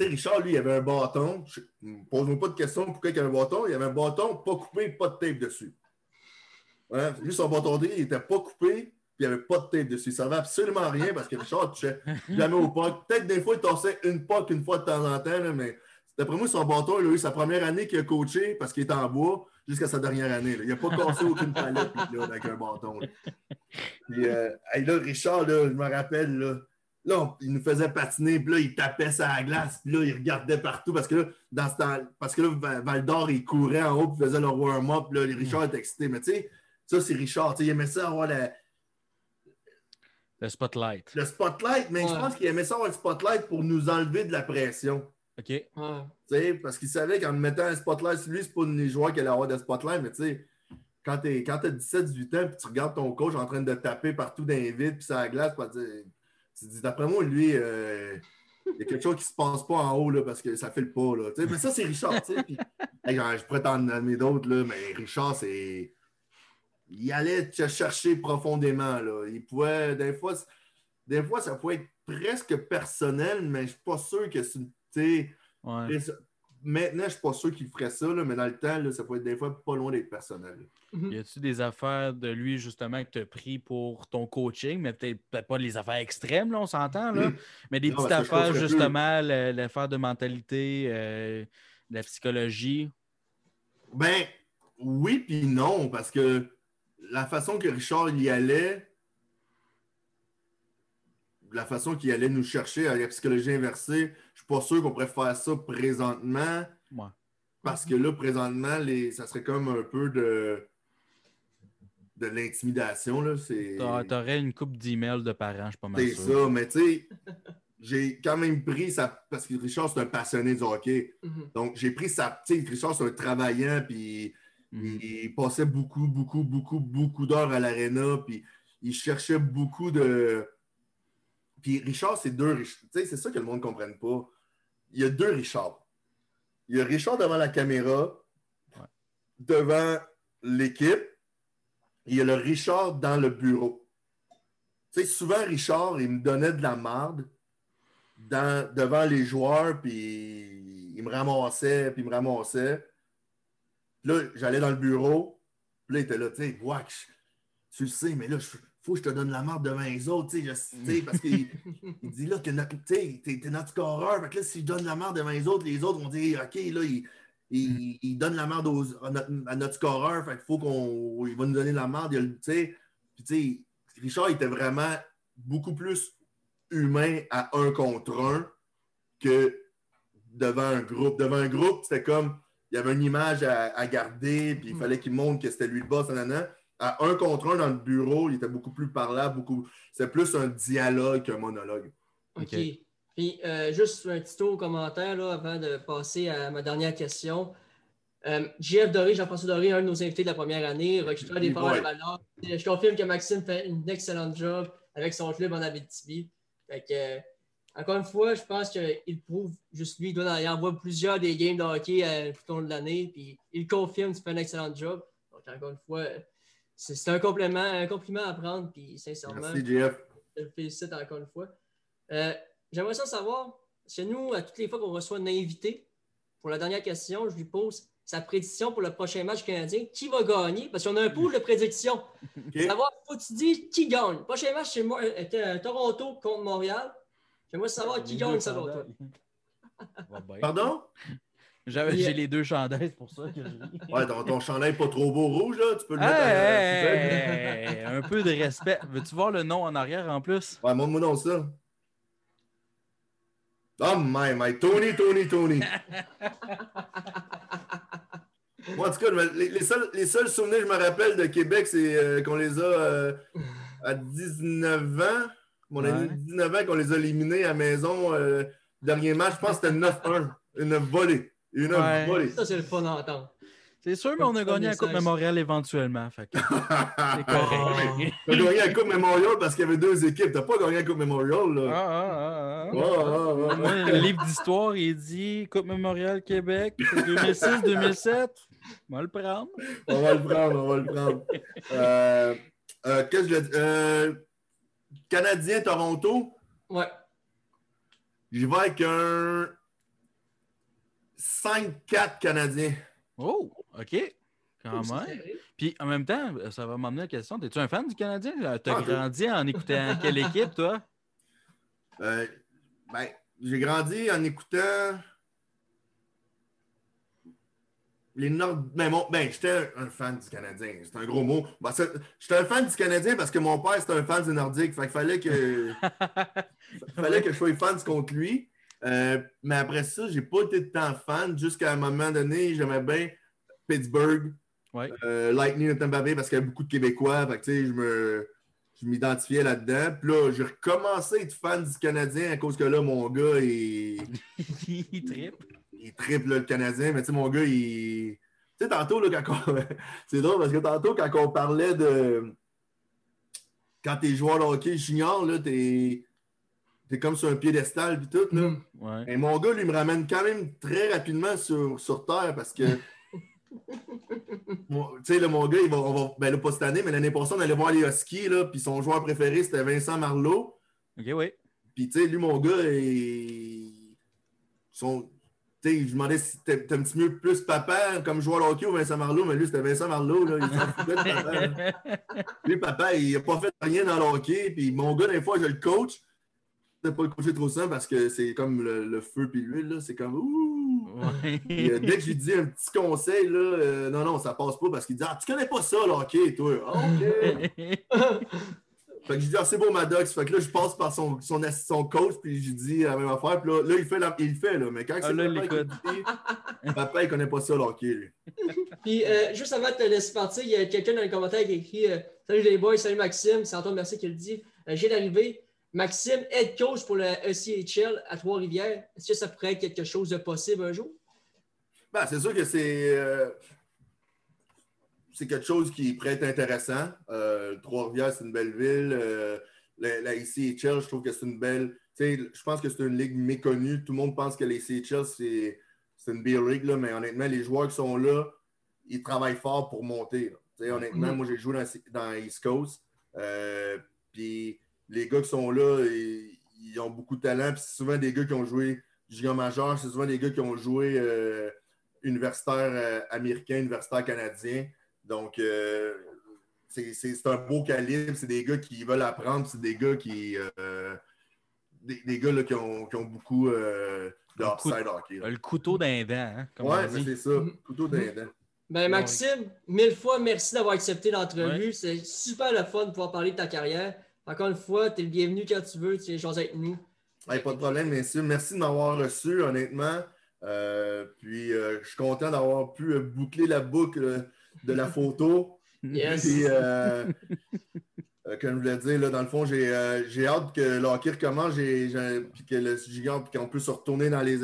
Richard, lui, il avait un bâton. Pose-moi pas de questions pourquoi il avait un bâton. Il avait un bâton pas coupé, pas de tape dessus. Ouais, lui, son bâton il était pas coupé, puis il n'y avait pas de tape dessus. Ça ne servait absolument rien parce que Richard touchait jamais au puck. Peut-être des fois, il tossait une puck une fois de temps en temps, là, mais d'après moi, son bâton, il sa première année qu'il a coaché parce qu'il était en bois jusqu'à sa dernière année. là. Il n'a pas cassé aucune palette avec un bâton. là. Euh, là, Richard, là, je me rappelle, là, il nous faisait patiner, puis là, il tapait sa glace, puis là, il regardait partout parce que là, dans ce temps, parce que là, Val- d'Or, il courait en haut, puis faisait le warm-up, puis là, Richard était excité. Mais tu sais, ça, c'est Richard. Il aimait ça avoir la- Le spotlight. le spotlight, mais je pense qu'il aimait ça avoir le spotlight pour nous enlever de la pression. OK. Ouais. Tu sais, parce qu'il savait qu'en mettant un spotlight sur lui, c'est pas les joueurs qui allaient avoir de spotlight, mais tu sais, quand tu as 17-18 ans, puis tu regardes ton coach en train de taper partout dans les vides, puis ça la glace, tu te dis, d'après moi, lui, euh, il y a quelque chose qui se passe pas en haut, là, parce que ça fait le pas, là. Tu sais, mais ça, c'est Richard, tu sais. hey, je pourrais t'en nommer d'autres, là, mais Richard, c'est... Il allait te chercher profondément, là. Il pouvait, des fois, des fois, ça pouvait être presque personnel, mais je suis pas sûr que c'est, tu sais, Ouais. Maintenant, je ne suis pas sûr qu'il ferait ça, là, mais dans le temps, là, ça peut être des fois pas loin d'être personnel. Mhm. Y a-tu des affaires de lui, justement, que tu as pris pour ton coaching, mais peut-être peut-être pas les affaires extrêmes, là, on s'entend, là, [clears throat] mais des Non, petites affaires, justement, l'affaire de mentalité, euh, la psychologie. Ben, oui, puis non, parce que la façon que Richard y allait, la façon qu'il allait nous chercher à la psychologie inversée, je suis pas sûr qu'on pourrait faire ça présentement, Ouais. parce que là, présentement, les, ça serait comme un peu de, de l'intimidation. C'est... T'aurais une coupe d'emails de parents, je suis pas mal C'est sûr. ça, mais tu sais, j'ai quand même pris ça parce que Richard, c'est un passionné du hockey. Mhm. Donc, j'ai pris ça. Tu sais, Richard, c'est un travaillant, puis Mhm. il passait beaucoup, beaucoup, beaucoup, beaucoup d'heures à l'aréna, puis il cherchait beaucoup de. Puis Richard, c'est deux Richard. Tu sais, c'est ça que le monde ne comprenne pas. Il y a deux Richard. Il y a Richard devant la caméra, Ouais. devant l'équipe, et il y a le Richard dans le bureau. Tu sais, souvent, Richard, il me donnait de la marde dans- devant les joueurs, puis il me ramassait, puis il me ramassait. Là, j'allais dans le bureau, puis là, il était là, tu sais, Wack, tu le sais, mais là, il faut que je te donne la marde devant les autres, tu sais, je- parce qu'il [laughs] il dit là que notre- tu sais, t'es t'es notre scoreur, fait que là, si je donne la marde devant les autres, les autres vont dire, OK, là, il, il, il donne la marde aux- à, notre, à notre scoreur, fait qu'il faut qu'on il va nous donner la le- tu sais. Puis, tu sais, Richard était vraiment beaucoup plus humain à un contre un que devant un groupe. Devant un groupe, c'était comme il y avait une image à, à garder, puis il Mm. fallait qu'il montre que c'était lui le boss, nanana. À un contre un dans le bureau, il était beaucoup plus parlable, beaucoup. C'était plus un dialogue qu'un monologue. OK. Puis, euh, juste un petit tour commentaire là, avant de passer à ma dernière question. Euh, JF Doré, Jean-François Doré, un de nos invités de la première année, recruteur des valeurs. Je confirme que Maxime fait une excellente job avec son club en Abitibi. Fait que, euh, encore une fois, je pense qu'il prouve juste lui. Il doit y avoir plusieurs des games de hockey euh, tout au long de l'année. Puis il confirme qu'il fait un excellent job. Donc, encore une fois, c'est un complément, un compliment à prendre. Puis sincèrement, Merci, JF. je le félicite encore une fois. Euh, J'aimerais ça savoir, chez nous, à toutes les fois qu'on reçoit un invité, pour la dernière question, je lui pose sa prédiction pour le prochain match canadien. Qui va gagner? Parce qu'on a un pool de prédictions. [laughs] OK. Savoir, faut que tu dis qui gagne? Le prochain match, c'est euh, Toronto contre Montréal. J'aimerais savoir qui gagne selon toi. [laughs] Pardon? Yeah. J'ai les deux chandails, c'est pour ça que je ris. [laughs] Ouais, ton, ton chandail pas trop beau rouge, là. Tu peux le mettre à- hey, [laughs] un peu de respect. Veux-tu voir le nom en arrière en plus? Ouais, montre-moi donc ça. Oh my, my, Tony, Tony, Tony. Moi, en tout cas, les, les seuls, les seuls souvenirs que je me rappelle de Québec, c'est euh, qu'on les a euh, à 19 ans. Mon Ouais. ami 19 ans qu'on les a éliminés à la maison. euh, dernier match, je pense que c'était 9-1. Une volée. Une Ouais. volée. Ça, c'est le fun à entendre. C'est sûr, mais on a gagné la Coupe. Mémorial éventuellement. Fait que c'est [laughs] T'as correct. gagné la Coupe Memorial parce qu'il y avait deux équipes. T'as pas gagné la Coupe Memorial, Ah, là. ah, ah, ah. Moi, le livre d'histoire, il dit Coupe Mémorial Québec, 2006-2007. On va le prendre. On va le prendre, on va le prendre. Euh, euh, Qu'est-ce que je voulais dire? Euh, Canadien Toronto, Ouais. j'y vais avec un 5-4 Canadien. Oh, OK. Quand même. Puis en même temps, ça va m'emmener à la question. Es-tu un fan du Canadien? T'as Ah, grandi en écoutant [laughs] quelle équipe, toi? Euh, ben, j'ai grandi en écoutant les Nord. Ben, mon... ben j'étais un, fan du Canadien. C'est un gros mot. Ben, j'étais un fan du Canadien parce que mon père, c'était un fan du Nordique. Fait qu'il fallait que. [laughs] fallait que je sois fan contre lui. Euh, mais après ça, j'ai pas été tant fan jusqu'à un moment donné, j'aimais bien Pittsburgh, Ouais. euh, Lightning de Tampa Bay parce qu'il y avait beaucoup de Québécois. Fait que, tu sais, je me je m'identifiais là-dedans. Puis là, j'ai recommencé à être fan du Canadien à cause que là, mon gars, il, [laughs] il tripe. Il triple le Canadien. Mais tu sais, mon gars, il. Tu sais, tantôt, là, quand on... [laughs] c'est drôle parce que tantôt, quand on parlait de. Quand t'es joueur de hockey junior, là, t'es. T'es comme sur un piédestal puis tout, là. Mm. Ouais. Et mon gars, lui, me ramène quand même très rapidement sur, sur Terre parce que. [laughs] Tu sais, là, mon gars, il va, on va, ben là, pas cette année, mais l'année passée, on allait voir les Huskies, là, puis son joueur préféré, c'était Vincent Marleau. OK, oui. Puis, tu sais, lui, mon gars, il... son... Je lui demandais si t'a- t'aimes-tu mieux plus papa comme joueur de hockey ou Vincent Marleau, mais lui, c'était Vincent Marleau, là, il s'en foutait de papa. là. [laughs] Lui, papa, il n'a pas fait rien dans le hockey, puis mon gars, des fois, je le coach. Je ne pas le coacher trop souvent parce que c'est comme le, le feu puis l'huile, c'est comme ouh! Ouais. Euh, dès que je lui dis un petit conseil, là, euh, non, non, ça passe pas parce qu'il dit Ah, tu connais pas ça, le hockey, toi. Ah, OK. [laughs] fait que je dis Ah, c'est beau, Maddox. Fait que là, je passe par son, son, son coach, puis je lui dis la même affaire. Puis là, là, il fait, la- il le fait, là. Mais quand Ah, c'est là, il papa, l'écoute. dit, papa, il connaît pas ça, le hockey, lui. [laughs] Puis, euh, juste avant de te laisser partir, il y a quelqu'un dans les commentaires qui a écrit euh, Salut les boys, salut Maxime, c'est Antoine Mercier qui le dit. Euh, J'ai d'arriver. Maxime, head coach pour le ECHL à Trois-Rivières. Est-ce que ça pourrait être quelque chose de possible un jour? Ben, c'est sûr que c'est. C'est quelque chose qui pourrait être intéressant. Euh, Trois-Rivières, c'est une belle ville. Euh, la, la ICHL, je trouve que c'est une belle. Je pense que c'est une ligue méconnue. Tout le monde pense que les ICHL, c'est une beer league, là, mais honnêtement, les joueurs qui sont là, ils travaillent fort pour monter. Honnêtement, Mhm. moi, j'ai joué dans, dans East Coast. Euh, puis les gars qui sont là, ils, ils ont beaucoup de talent. Puis c'est souvent des gars qui ont joué junior majeur, c'est souvent des gars qui ont joué universitaire américain, universitaire canadien. Donc, euh, c'est un beau calibre. C'est des gars qui veulent apprendre. C'est des gars qui. euh, des, des gars là, qui, ont, qui ont beaucoup euh, de upside hockey. là. Le couteau d'un dent, hein, dit. c'est ça. Couteau d'un dent. Ben, Maxime, mille fois merci d'avoir accepté l'entrevue. Ouais. C'est super le fun de pouvoir parler de ta carrière. Encore une fois, tu es le bienvenu quand tu veux. Tu es jaser avec nous. Hey, pas de problème, messieurs. Merci de m'avoir reçu, honnêtement. Euh, puis, euh, je suis content d'avoir pu euh, boucler la boucle euh, de la photo. Yes. Puis, euh, euh, comme je voulais dire, là, dans le fond, j'ai euh, hâte que le hockey recommence j'ai- puis que le gigant, puis qu'on puisse se retourner dans les,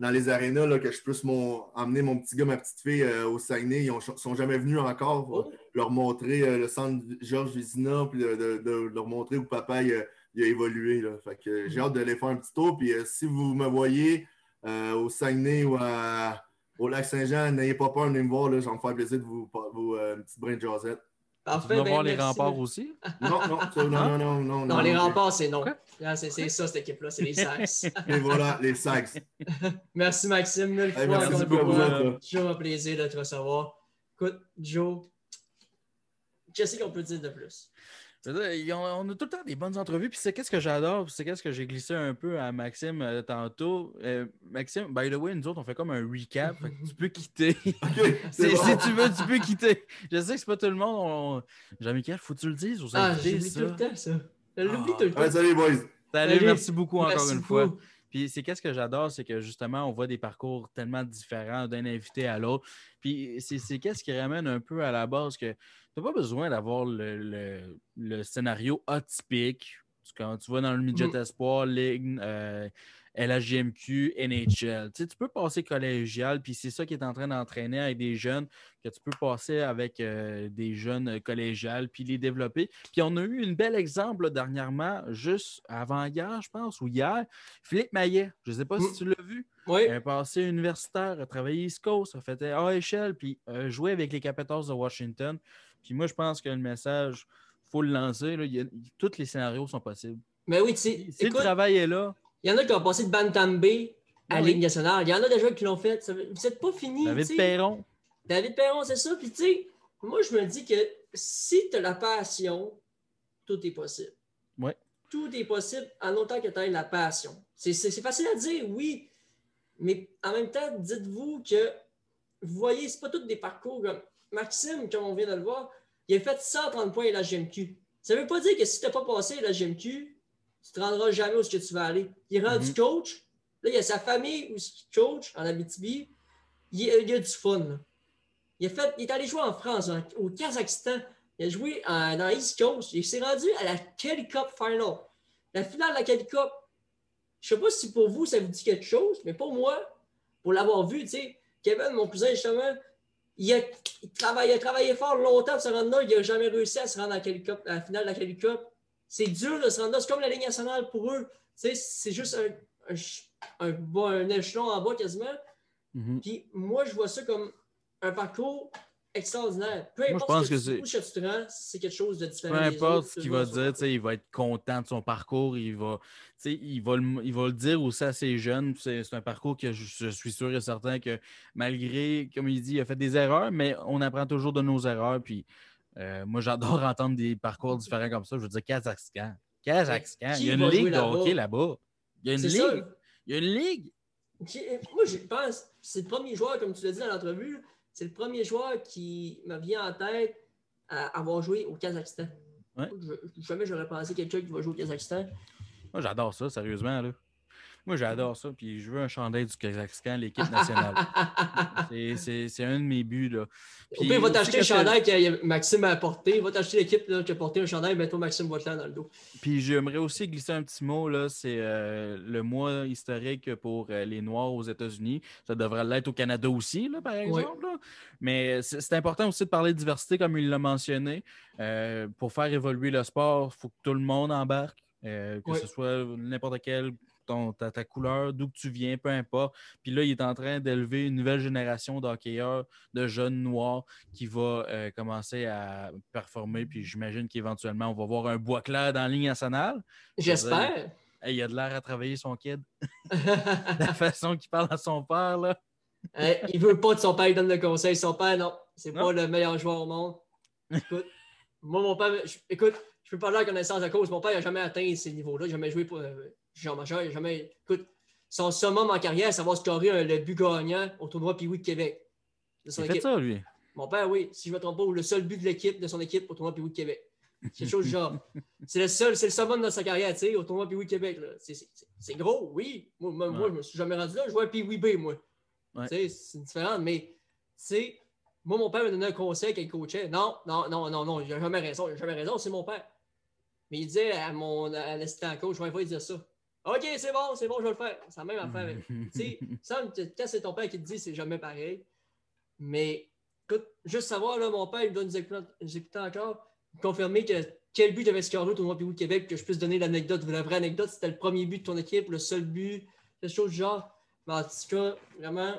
dans les arénas, là, que je puisse mon, emmener mon petit gars, ma petite fille euh, au Saguenay. Ils ne sont jamais venus encore. Oh. Leur montrer le centre Georges Vizina, puis de, de- de leur montrer où papa il a, il a évolué. Là. Fait que j'ai hâte de les faire un petit tour. Puis si vous me voyez au Saguenay ou à- au lac Saint-Jean, n'ayez pas peur de venir me voir. Là, ça va me faire plaisir de vous, vous euh, une petite brin de jasette. Tu Parfait. vas ben, voir les merci. remparts aussi? Non, non, ça, non, non, non, non. Non, les remparts, c'est non. Là, C'est c'est ça, cette équipe-là, c'est les [laughs] Sax. Et voilà, les sacs. [laughs] merci, Maxime, mille fois. Hey, merci encore une beaucoup fois. là. Toujours un plaisir de te recevoir. Écoute, Joe, qu'est-ce qu'on peut dire de plus? Dire, on a tout le temps des bonnes entrevues. Puis c'est qu'est-ce que j'adore, c'est qu'est-ce que j'ai glissé un peu à Maxime euh, tantôt. Euh, Maxime, by the way, nous autres, on fait comme un recap. fait que tu peux quitter. [laughs] [laughs] Bon. Si tu veux, tu peux quitter. Je sais que c'est pas tout le monde. On... Jean-Michel, faut que tu le dises aux Ah, ça. tout le temps, ça. Je l'oublie Ah. tout le temps. Ouais, salut, boys. Salut, Salut. merci beaucoup encore Merci une fois. Puis c'est qu'est-ce que j'adore, c'est que justement, on voit des parcours tellement différents d'un invité à l'autre. Puis c'est qu'est-ce qui ramène un peu à la base que n'as pas besoin d'avoir le, le- le scénario atypique. Quand tu vas dans le midget Mhm. espoir, Ligue, euh, LHGMQ, NHL. Tu, sais, tu peux passer collégial, puis c'est ça qui est en train d'entraîner avec des jeunes, que tu peux passer avec euh, des jeunes collégiales, puis les développer. Puis on a eu un bel exemple là, dernièrement, juste avant-hier, je pense, ou hier, Philippe Maillet. Je ne sais pas si Mm. tu l'as vu. Oui, Un passé universitaire, a travaillé East Coast, a fait AHL, puis a joué avec les Capitals de Washington. Puis moi, je pense que le message, il faut le lancer. là. Il y a- tous les scénarios sont possibles. mais oui, tu sais, Si le travail est là, il y en a qui ont passé de Bantam B à oui. Ligue nationale. Il y en a déjà qui l'ont fait. Vous n'êtes pas fini. David. Perron, David Perron, c'est ça. Puis, tu sais, moi, je me dis que si tu as la passion, tout est possible. Ouais. Tout est possible en autant que tu aies la passion. C'est facile à dire, oui. Mais en même temps, dites-vous que vous voyez, c'est pas tous des parcours comme Maxime, comme on vient de le voir, il a fait 130 points à la GMQ. Ça veut pas dire que si tu n'as pas passé à la GMQ, tu te rendras jamais où ce que tu vas aller. Il est rendu Mhm. coach. Là, il y a sa famille où il coach en Abitibi. Il, il a du fun. là. Il, a fait, il est allé jouer en France, en- au Kazakhstan. Il a joué en- dans East Coast. Il s'est rendu à la Kelly Cup Final. La finale de la Kelly Cup. Je ne sais pas si pour vous, ça vous dit quelque chose, mais pour moi, pour l'avoir vu, tu sais, Kevin, mon cousin, justement, il a, il travaille- il a travaillé fort longtemps pour se rendre là. Il n'a jamais réussi à se rendre à Cup- à la finale de la Kelly Cup. C'est dur de se rendre là. C'est comme la Ligue nationale pour eux. C'est juste un, un, un échelon en bas quasiment. Mhm. Puis moi, je vois ça comme un parcours extraordinaire. Peu je importe pense ce que que c'est- que rends, c'est quelque chose de différent. peu importe ce qu'il va dire, il va être content de son parcours. Il va, il va, le, il va le dire aussi à ses jeunes. C'est c'est un parcours que je, je suis sûr et certain que malgré, comme il dit, il a fait des erreurs, mais on apprend toujours de nos erreurs. Puis euh, moi, j'adore [laughs] entendre des parcours différents comme ça. Je veux dire, Kazakhstan. Kazakhstan. Il y a une ligue de là-bas? hockey là-bas. Il y a une C'est ligue. ça. Il y a une ligue. Moi, je pense, c'est le premier joueur, comme tu l'as dit dans l'entrevue, c'est le premier joueur qui me vient en tête à avoir joué au Kazakhstan. Ouais. Je- jamais j'aurais pensé quelqu'un qui va jouer au Kazakhstan. Moi, j'adore ça, sérieusement. Là. Moi, j'adore ça. Puis je veux un chandail du Kazakhstan, l'équipe nationale. [laughs] C'est- C'est c'est un de mes buts. Là. Puis il va t'acheter le que- chandail que Maxime a porté. Il va t'acheter l'équipe qui a porté un chandail, mais toi, Maxime va te dans le dos. Puis j'aimerais aussi glisser un petit mot, là, c'est euh, le mois historique pour euh, les Noirs aux États-Unis. Ça devrait l'être au Canada aussi, là, par exemple. là. Mais c'est important aussi de parler de diversité, comme il l'a mentionné. Euh, pour faire évoluer le sport, il faut que tout le monde embarque, euh, que Oui. ce soit n'importe quel. Ton- ta, ta couleur, d'où que tu viens, peu importe. Puis là, il est en train d'élever une nouvelle génération d'hockeyeurs, de jeunes noirs qui va euh, commencer à performer. Puis j'imagine qu'éventuellement, on va voir un bois clair dans la ligne nationale. J'espère. Hey, il a de l'air à travailler son kid. [laughs] La façon qu'il parle à son père, là. Hein, il veut pas que son père donne le conseil. Son père, non, c'est pas le meilleur joueur au monde. Écoute, moi, mon père, je- écoute, je peux parler à connaissance de cause. Mon père n'a jamais atteint ces niveaux-là. Il n'a jamais joué pour euh, Jean Major. Il jamais. Écoute, son summum en carrière, c'est avoir scoré un- le but gagnant au tournoi Pee-Wee de Québec. De son Il fait ça, lui. Mon père, oui, si je ne me trompe pas, ou le seul but de l'équipe, de son équipe au tournoi Pee-Wee de Québec. Quelque chose du genre. C'est le seul, c'est le summum de sa carrière, tu sais, au tournoi Pee-Wee de Québec. là. C'est- c'est- c'est- C'est gros, oui. Moi, moi, Ouais. je me suis jamais rendu là. Je vois un Pee-Wee B, moi. Ouais. Tu sais, c'est différent, mais, tu sais, moi, mon père m'a donné un conseil qu'il coachait. Non, non, non, non, non, il n'a jamais raison. Il n'a jamais raison, c'est mon père. Mais il disait à mon à l'assistant coach, je vais dire ça. OK, c'est bon, c'est bon, je vais le faire. C'est la même affaire. [laughs] tu sais, quand c'est ton père qui te dit, c'est jamais pareil. Mais écoute, juste savoir, là, mon père, il doit nous écouter, encore, confirmer que quel but j'avais scoré au tournoi de Québec, que je puisse donner l'anecdote. La vraie anecdote, c'était le premier but de ton équipe, le seul but, quelque chose du genre. Mais en tout cas, vraiment,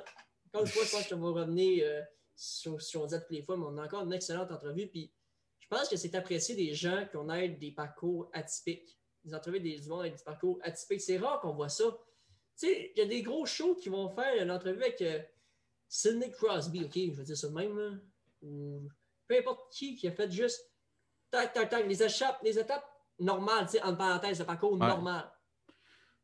encore une fois, je pense que je vais revenir euh, sur ce qu'on toutes les fois, mais on a encore une excellente entrevue. Puis je pense que c'est apprécié des gens qui ont des parcours atypiques. Des entrevues des gens avec des parcours atypiques. C'est rare qu'on voit ça. Tu sais, il y a des gros shows qui vont faire une entrevue avec euh, Sidney Crosby, OK, je vais dire ça de même, là. ou peu importe qui qui a fait juste tac, tac, tac, les échappes, les étapes normales, tu sais, en parenthèse, le parcours normal.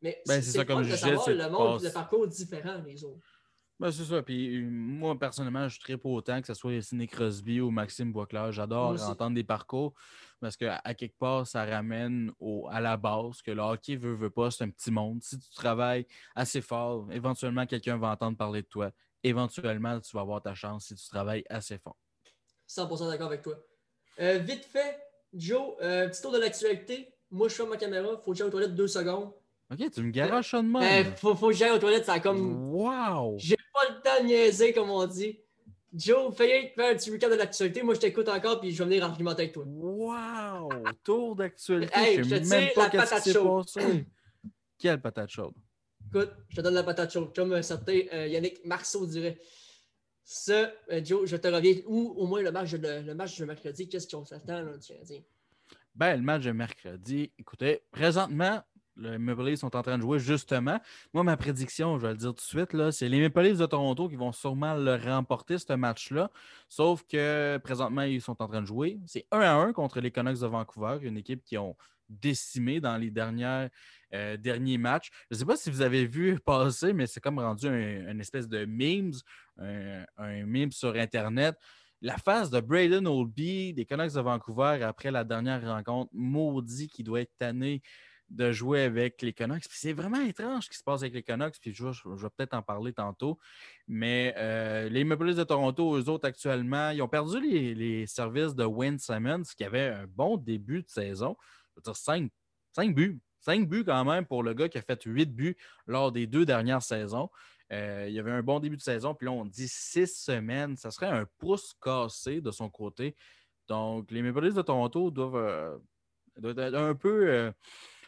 Mais ben, c'est ça comme je disais, c'est le monde, le parcours différent des autres. Ben, c'est ça. Puis moi, personnellement, je suis très autant que ce soit Sidney Crosby ou Maxime Boisclair. J'adore entendre des parcours parce qu'à quelque part, ça ramène au, à la base que le hockey veut, veut pas, c'est un petit monde. Si tu travailles assez fort, éventuellement, quelqu'un va entendre parler de toi. Éventuellement, tu vas avoir ta chance si tu travailles assez fort. 100% d'accord avec toi. Euh, vite fait, Joe, euh, petit tour de l'actualité. Moi, je ferme ma caméra. Faut que j'aille aux toilettes deux secondes. Ok, tu me garages ça de même. Euh, faut, faut que j'aille aux toilettes. Ça a comme. Wow! J'ai pas le temps de niaiser, comme on dit. Joe, fais faire un petit recap de l'actualité. Moi, je t'écoute encore, puis je vais venir argumenter avec toi. Wow! Tour d'actualité. Hey, je, te même pas la patate chaude. [clears throat] Quelle patate chaude? Écoute, je te donne la patate chaude, comme un certain euh, Yannick Marceau dirait. Ça, euh, Joe, je te reviens. Ou au moins le match de, le match de mercredi, qu'est-ce qu'on s'attend, là, tu dire? Ben, le match de mercredi, écoutez, présentement, les Maple Leafs sont en train de jouer justement. Moi, ma prédiction, je vais le dire tout de suite, c'est les Maple Leafs de Toronto qui vont sûrement le remporter, ce match-là. Sauf que présentement, ils sont en train de jouer. C'est 1 à 1 contre les Canucks de Vancouver, une équipe qui ont décimé dans les dernières, euh, derniers matchs. Je ne sais pas si vous avez vu [laughs] passer, mais c'est comme rendu un, espèce de memes, un, meme sur Internet la phase de Braden Oldby des Canucks de Vancouver après la dernière rencontre, maudit qui doit être tanné de jouer avec les Canucks. c'est vraiment étrange ce qui se passe avec les Canucks, puis je, vais peut-être en parler tantôt. Mais euh, les Maple Leafs de Toronto, eux autres, actuellement, ils ont perdu les, services de Wayne Simmons, qui avait un bon début de saison. Je veux dire, 5, buts. 5 buts quand même pour le gars qui a fait 8 buts lors des deux dernières saisons. Euh, il y avait un bon début de saison, puis là, on dit 6 semaines. Ça serait un pouce cassé de son côté. Donc, les Maple Leafs de Toronto doivent, euh, être un peu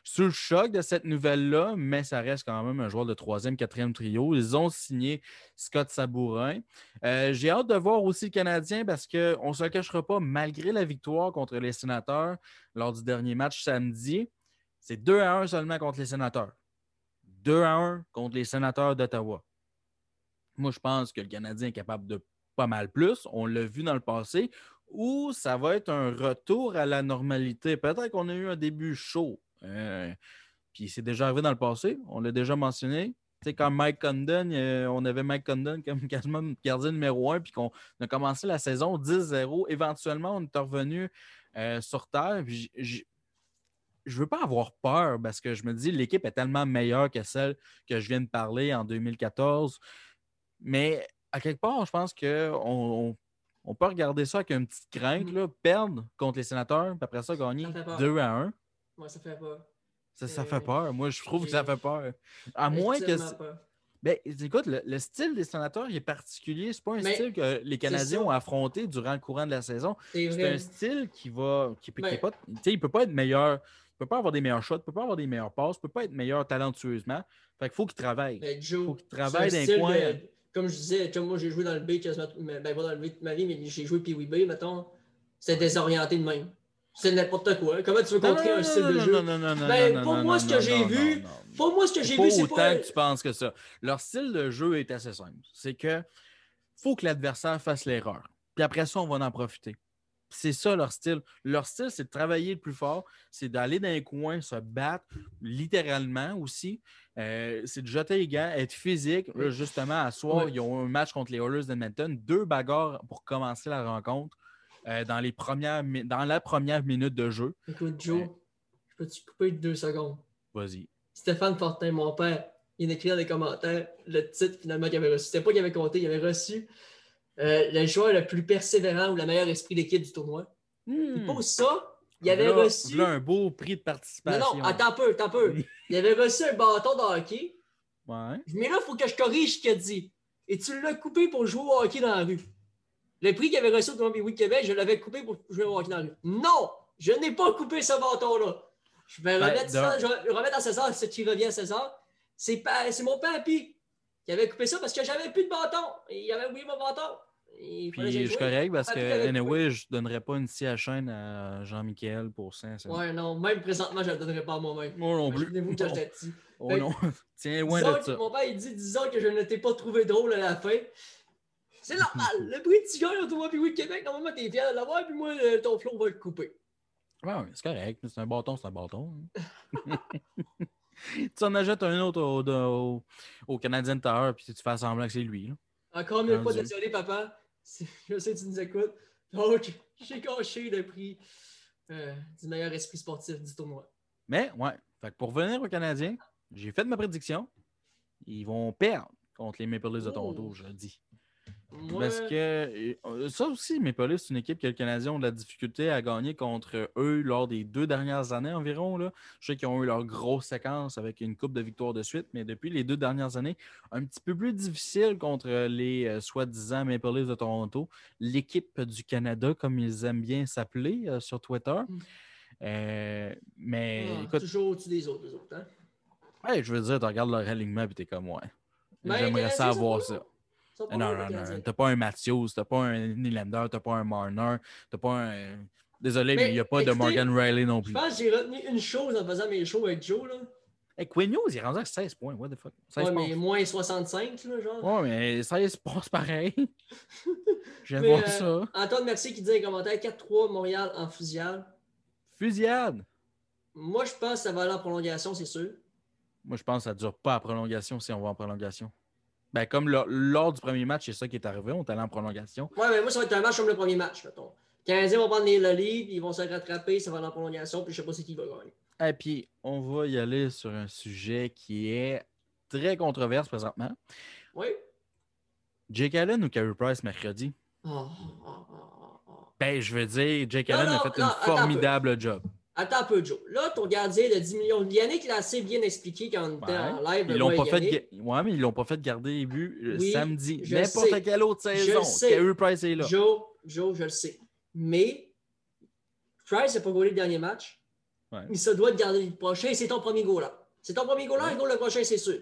sous le choc de cette nouvelle-là, mais ça reste quand même un joueur de troisième, quatrième trio. Ils ont signé Scott Sabourin. Euh, j'ai hâte de voir aussi le Canadien parce qu'on ne se cachera pas, malgré la victoire contre les Sénateurs lors du dernier match samedi, c'est 2 à 1 seulement contre les Sénateurs. 2 à 1 contre les Sénateurs d'Ottawa. Moi, je pense que le Canadien est capable de pas mal plus. On l'a vu dans le passé. Ou ça va être un retour à la normalité. Peut-être qu'on a eu un début chaud. Euh, puis c'est déjà arrivé dans le passé, on l'a déjà mentionné. Tu sais, quand Mike Condon, euh, on avait Mike Condon comme [laughs] quasiment gardien numéro un, puis qu'on a commencé la saison 10-0. Éventuellement, on est revenu euh, sur Terre. je ne veux pas avoir peur parce que je me dis l'équipe est tellement meilleure que celle que je viens de parler en 2014. Mais à quelque part, je pense qu'on on, peut regarder ça avec une petite crainte, mm. là, perdre contre les sénateurs, puis après ça, gagner 2 à 1. Moi, ça fait peur. Ça, ça fait peur. Moi, je trouve que ça fait peur. À moins que. Ben, écoute, le, style des sénateurs il est particulier. C'est pas un style que les Canadiens ont affronté durant le courant de la saison. C'est un style qui va. Qui, qui pas, il peut pas être meilleur. Il peut pas avoir des meilleurs shots, il peut pas avoir des meilleurs passes, il peut pas être meilleur talentueusement. Fait qu'il faut qu'il travaille. Ben, il faut qu'il travaille d'un coin. comme je disais, moi j'ai joué dans le B, ben, pas dans le B de ma vie, mais j'ai joué puis B, mettons. C'est désorienté de même. C'est n'importe quoi. Comment tu veux contrer un style de jeu? Non, non, non, non. Ben, pour moi, ce que j'ai vu, pour moi, ce que j'ai vu, c'est pas. autant que tu penses que ça. Leur style de jeu est assez simple. C'est que faut que l'adversaire fasse l'erreur. Puis après ça, on va en profiter. C'est ça leur style. Leur style, c'est de travailler le plus fort, c'est d'aller dans les coins, se battre, littéralement aussi. Euh, c'est de jeter les gants, être physique. Justement, à soir, ils ont un match contre les Oilers d'Edmonton, deux bagarres pour commencer la rencontre. Euh, dans, les premières, dans la première minute de jeu. Écoute, Joe, je peux-tu couper deux secondes? Vas-y. Stéphane Fortin, mon père, il a écrit dans les commentaires le titre finalement qu'il avait reçu. C'était pas qu'il avait compté, il avait reçu euh, le joueur le plus persévérant ou le meilleur esprit d'équipe du tournoi. Il hmm. pose ça il avait Voilà- reçu. voilà un beau prix de Non, participation. non, attends un peu, attends un peu. Il avait reçu un bâton de hockey. Ouais. Mais là, il faut que je corrige ce qu'il a dit. Et tu l'as coupé pour jouer au hockey dans la rue. Le prix qu'il avait reçu au Tournoi Week Québec, je l'avais coupé pour jouer au hockey la. Non! Je n'ai pas coupé ce bâton-là. Je vais Ben, remettre ça, je vais remettre à César, ce qui revient à César. C'est c'est mon papy qui avait coupé ça parce que j'avais plus de bâton. Il avait oublié mon bâton. Que Puis je suis correct parce que, anyway, je donnerais pas une scie à chaîne à Jean-Michel pour ça. Ouais, non, même présentement, je ne le donnerais pas à moi-même. Moi non plus. J'étais petit. Oh non. [laughs] Tiens, loin de que ça. Mon père, il dit, disons que je ne t'ai pas trouvé drôle à la fin. C'est normal. le prix de au tournoi puis oui Québec, normalement, t'es fier de l'avoir, puis moi, le- ton flot va le couper. Ouais, ouais, c'est correct. C'est un bâton, c'est un bâton. hein. [laughs] tu en achètes un autre au, au, au Canadien Tower, puis tu fais semblant que c'est lui. là. Encore mille fois, désolé, papa. Je sais que tu nous écoutes. Donc, [laughs] j'ai caché le prix euh, du meilleur esprit sportif du tournoi. Mais, ouais. Fait que pour revenir au Canadien, j'ai fait ma prédiction. Ils vont perdre contre les Maple Leafs de Toronto, je le dis. Parce que ça aussi, Maple Leafs, c'est une équipe que le Canadien ont de la difficulté à gagner contre eux lors des deux dernières années environ. Là. Je sais qu'ils ont eu leur grosse séquence avec une coupe de victoires de suite, mais depuis les deux dernières années, un petit peu plus difficile contre les euh, soi-disant Maple Leafs de Toronto, l'équipe du Canada, comme ils aiment bien s'appeler euh, sur Twitter. Mm. Euh, mais ah, écoute, toujours au-dessus des autres, les autres. Hein? ouais, je veux dire, tu regardes leur alignement et t'es comme ouais. Ben, J'aimerais ça avoir ça. Pas Non, non, non. T'as pas un Matthews, t'as pas un Nylander, t'as pas un Marner, t'as pas un. Désolé, Mais, il n'y a pas de Morgan Riley non Je plus. pense que j'ai retenu une chose en faisant mes shows avec Joe. Là. Hey, Quinn Hughes, il est rendu à 16 points. What the fuck? 16 Ouais, points. mais moins 65, là, genre. Ouais, mais 16 passes pareil. [laughs] Je Mais, voir euh, ça. Antoine Mercier qui dit dans les commentaires 4-3 Montréal en fusillade. Fusillade? Moi, je pense que ça va aller en prolongation, c'est sûr. Moi, je pense que ça ne dure pas à prolongation si on va en prolongation. Ben, comme lors, lors du premier match, c'est ça qui est arrivé. On est allé en prolongation. Ouais, mais moi, ça va être un match comme le premier match, mettons. Canadiens vont prendre les- le lead, ils vont se rattraper, ça va aller en prolongation, puis je sais pas c'est qui va gagner. Et puis, on va y aller sur un sujet qui est très controverse présentement. Oui? Jake Allen ou Carey Price mercredi? Oh, oh, oh. Ben, je veux dire, Jake Non, Allen a fait non, un formidable job. Attends un peu, Joe. Là, ton gardien de 10 millions. Yannick l'a assez bien expliqué quand on était Ouais. en live. Ils l'ont pas fait ouais, mais ils l'ont pas fait garder les buts euh, Oui, samedi. N'importe quelle autre Je saison. sais. Carey Price est là. Joe, Joe, je le sais. Mais Price n'a pas goalé le dernier match. Ouais. Il se doit de garder le prochain. C'est ton premier goal là. C'est ton premier goal là, Ouais. il goal le prochain, c'est sûr.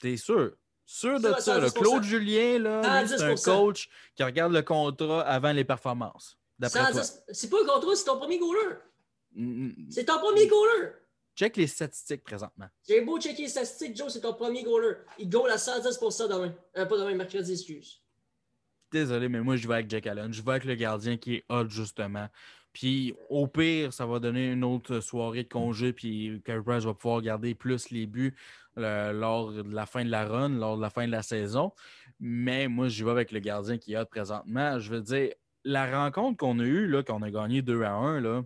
T'es sûr? Sûr de ça. là. 110%. Claude Julien, là, lui, c'est un 110%. coach qui regarde le contrat avant les performances. D'après toi. 110 C'est pas un contrôle, c'est ton premier goaler. C'est ton premier goaler. Check les statistiques présentement. J'ai beau checker les statistiques, Joe, c'est ton premier goaler. Il goal à 110% demain. Euh, pas demain, mercredi, excuse. Désolé, mais moi, je vais avec Jack Allen. Je vais avec le gardien qui est hot, justement. Puis, au pire, ça va donner une autre soirée de congé. Puis, Carey Price va pouvoir garder plus les buts lors de la fin de la run, lors de la fin de la saison. Mais moi, je vais avec le gardien qui est hot présentement. Je veux dire, la rencontre qu'on a eue, là, qu'on a gagné 2 à 1, là,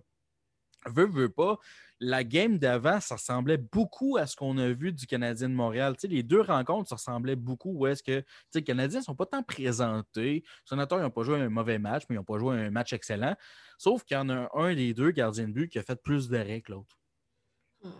veut, veut pas. La game d'avant, ça ressemblait beaucoup à ce qu'on a vu du Canadien de Montréal. Tu sais, les deux rencontres, ça ressemblait beaucoup où est-ce que tu sais, les Canadiens ne sont pas tant présentés. Les sénateurs n'ont pas joué un mauvais match, mais ils n'ont pas joué un match excellent. Sauf qu'il y en a un des deux gardiens de but qui a fait plus d'arrêts que l'autre. Puis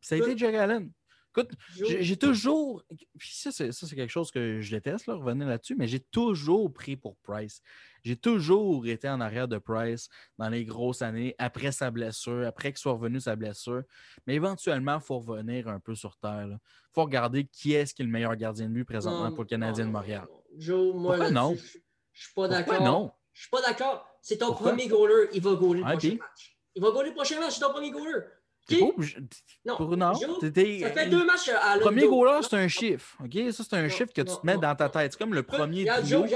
Ça a été Jack Allen. Écoute, j'ai toujours. Puis ça, c'est ça, c'est quelque chose que je déteste, là, revenir là-dessus, mais j'ai toujours pris pour Price. J'ai toujours été en arrière de Price dans les grosses années, après sa blessure, après qu'il soit revenu sa blessure. Mais éventuellement, il faut revenir un peu sur terre. Il faut regarder qui est-ce qui est le meilleur gardien de but présentement non, pour le Canadien non, de Montréal. non. Joe, moi, Pourquoi non? Je je suis pas d'accord. non? Je suis pas d'accord. C'est ton Pourquoi? premier goaler. Il va goaler le Ah, prochain puis? match. Il va goaler le prochain match. C'est ton premier goaler. Pas obligé- Non. T'étais- Ça fait deux matchs à Le premier Londres. goaler, Non, c'est un chiffre. OK? Ça, c'est un Non, chiffre que tu te mets dans ta tête. C'est comme le premier. Joe,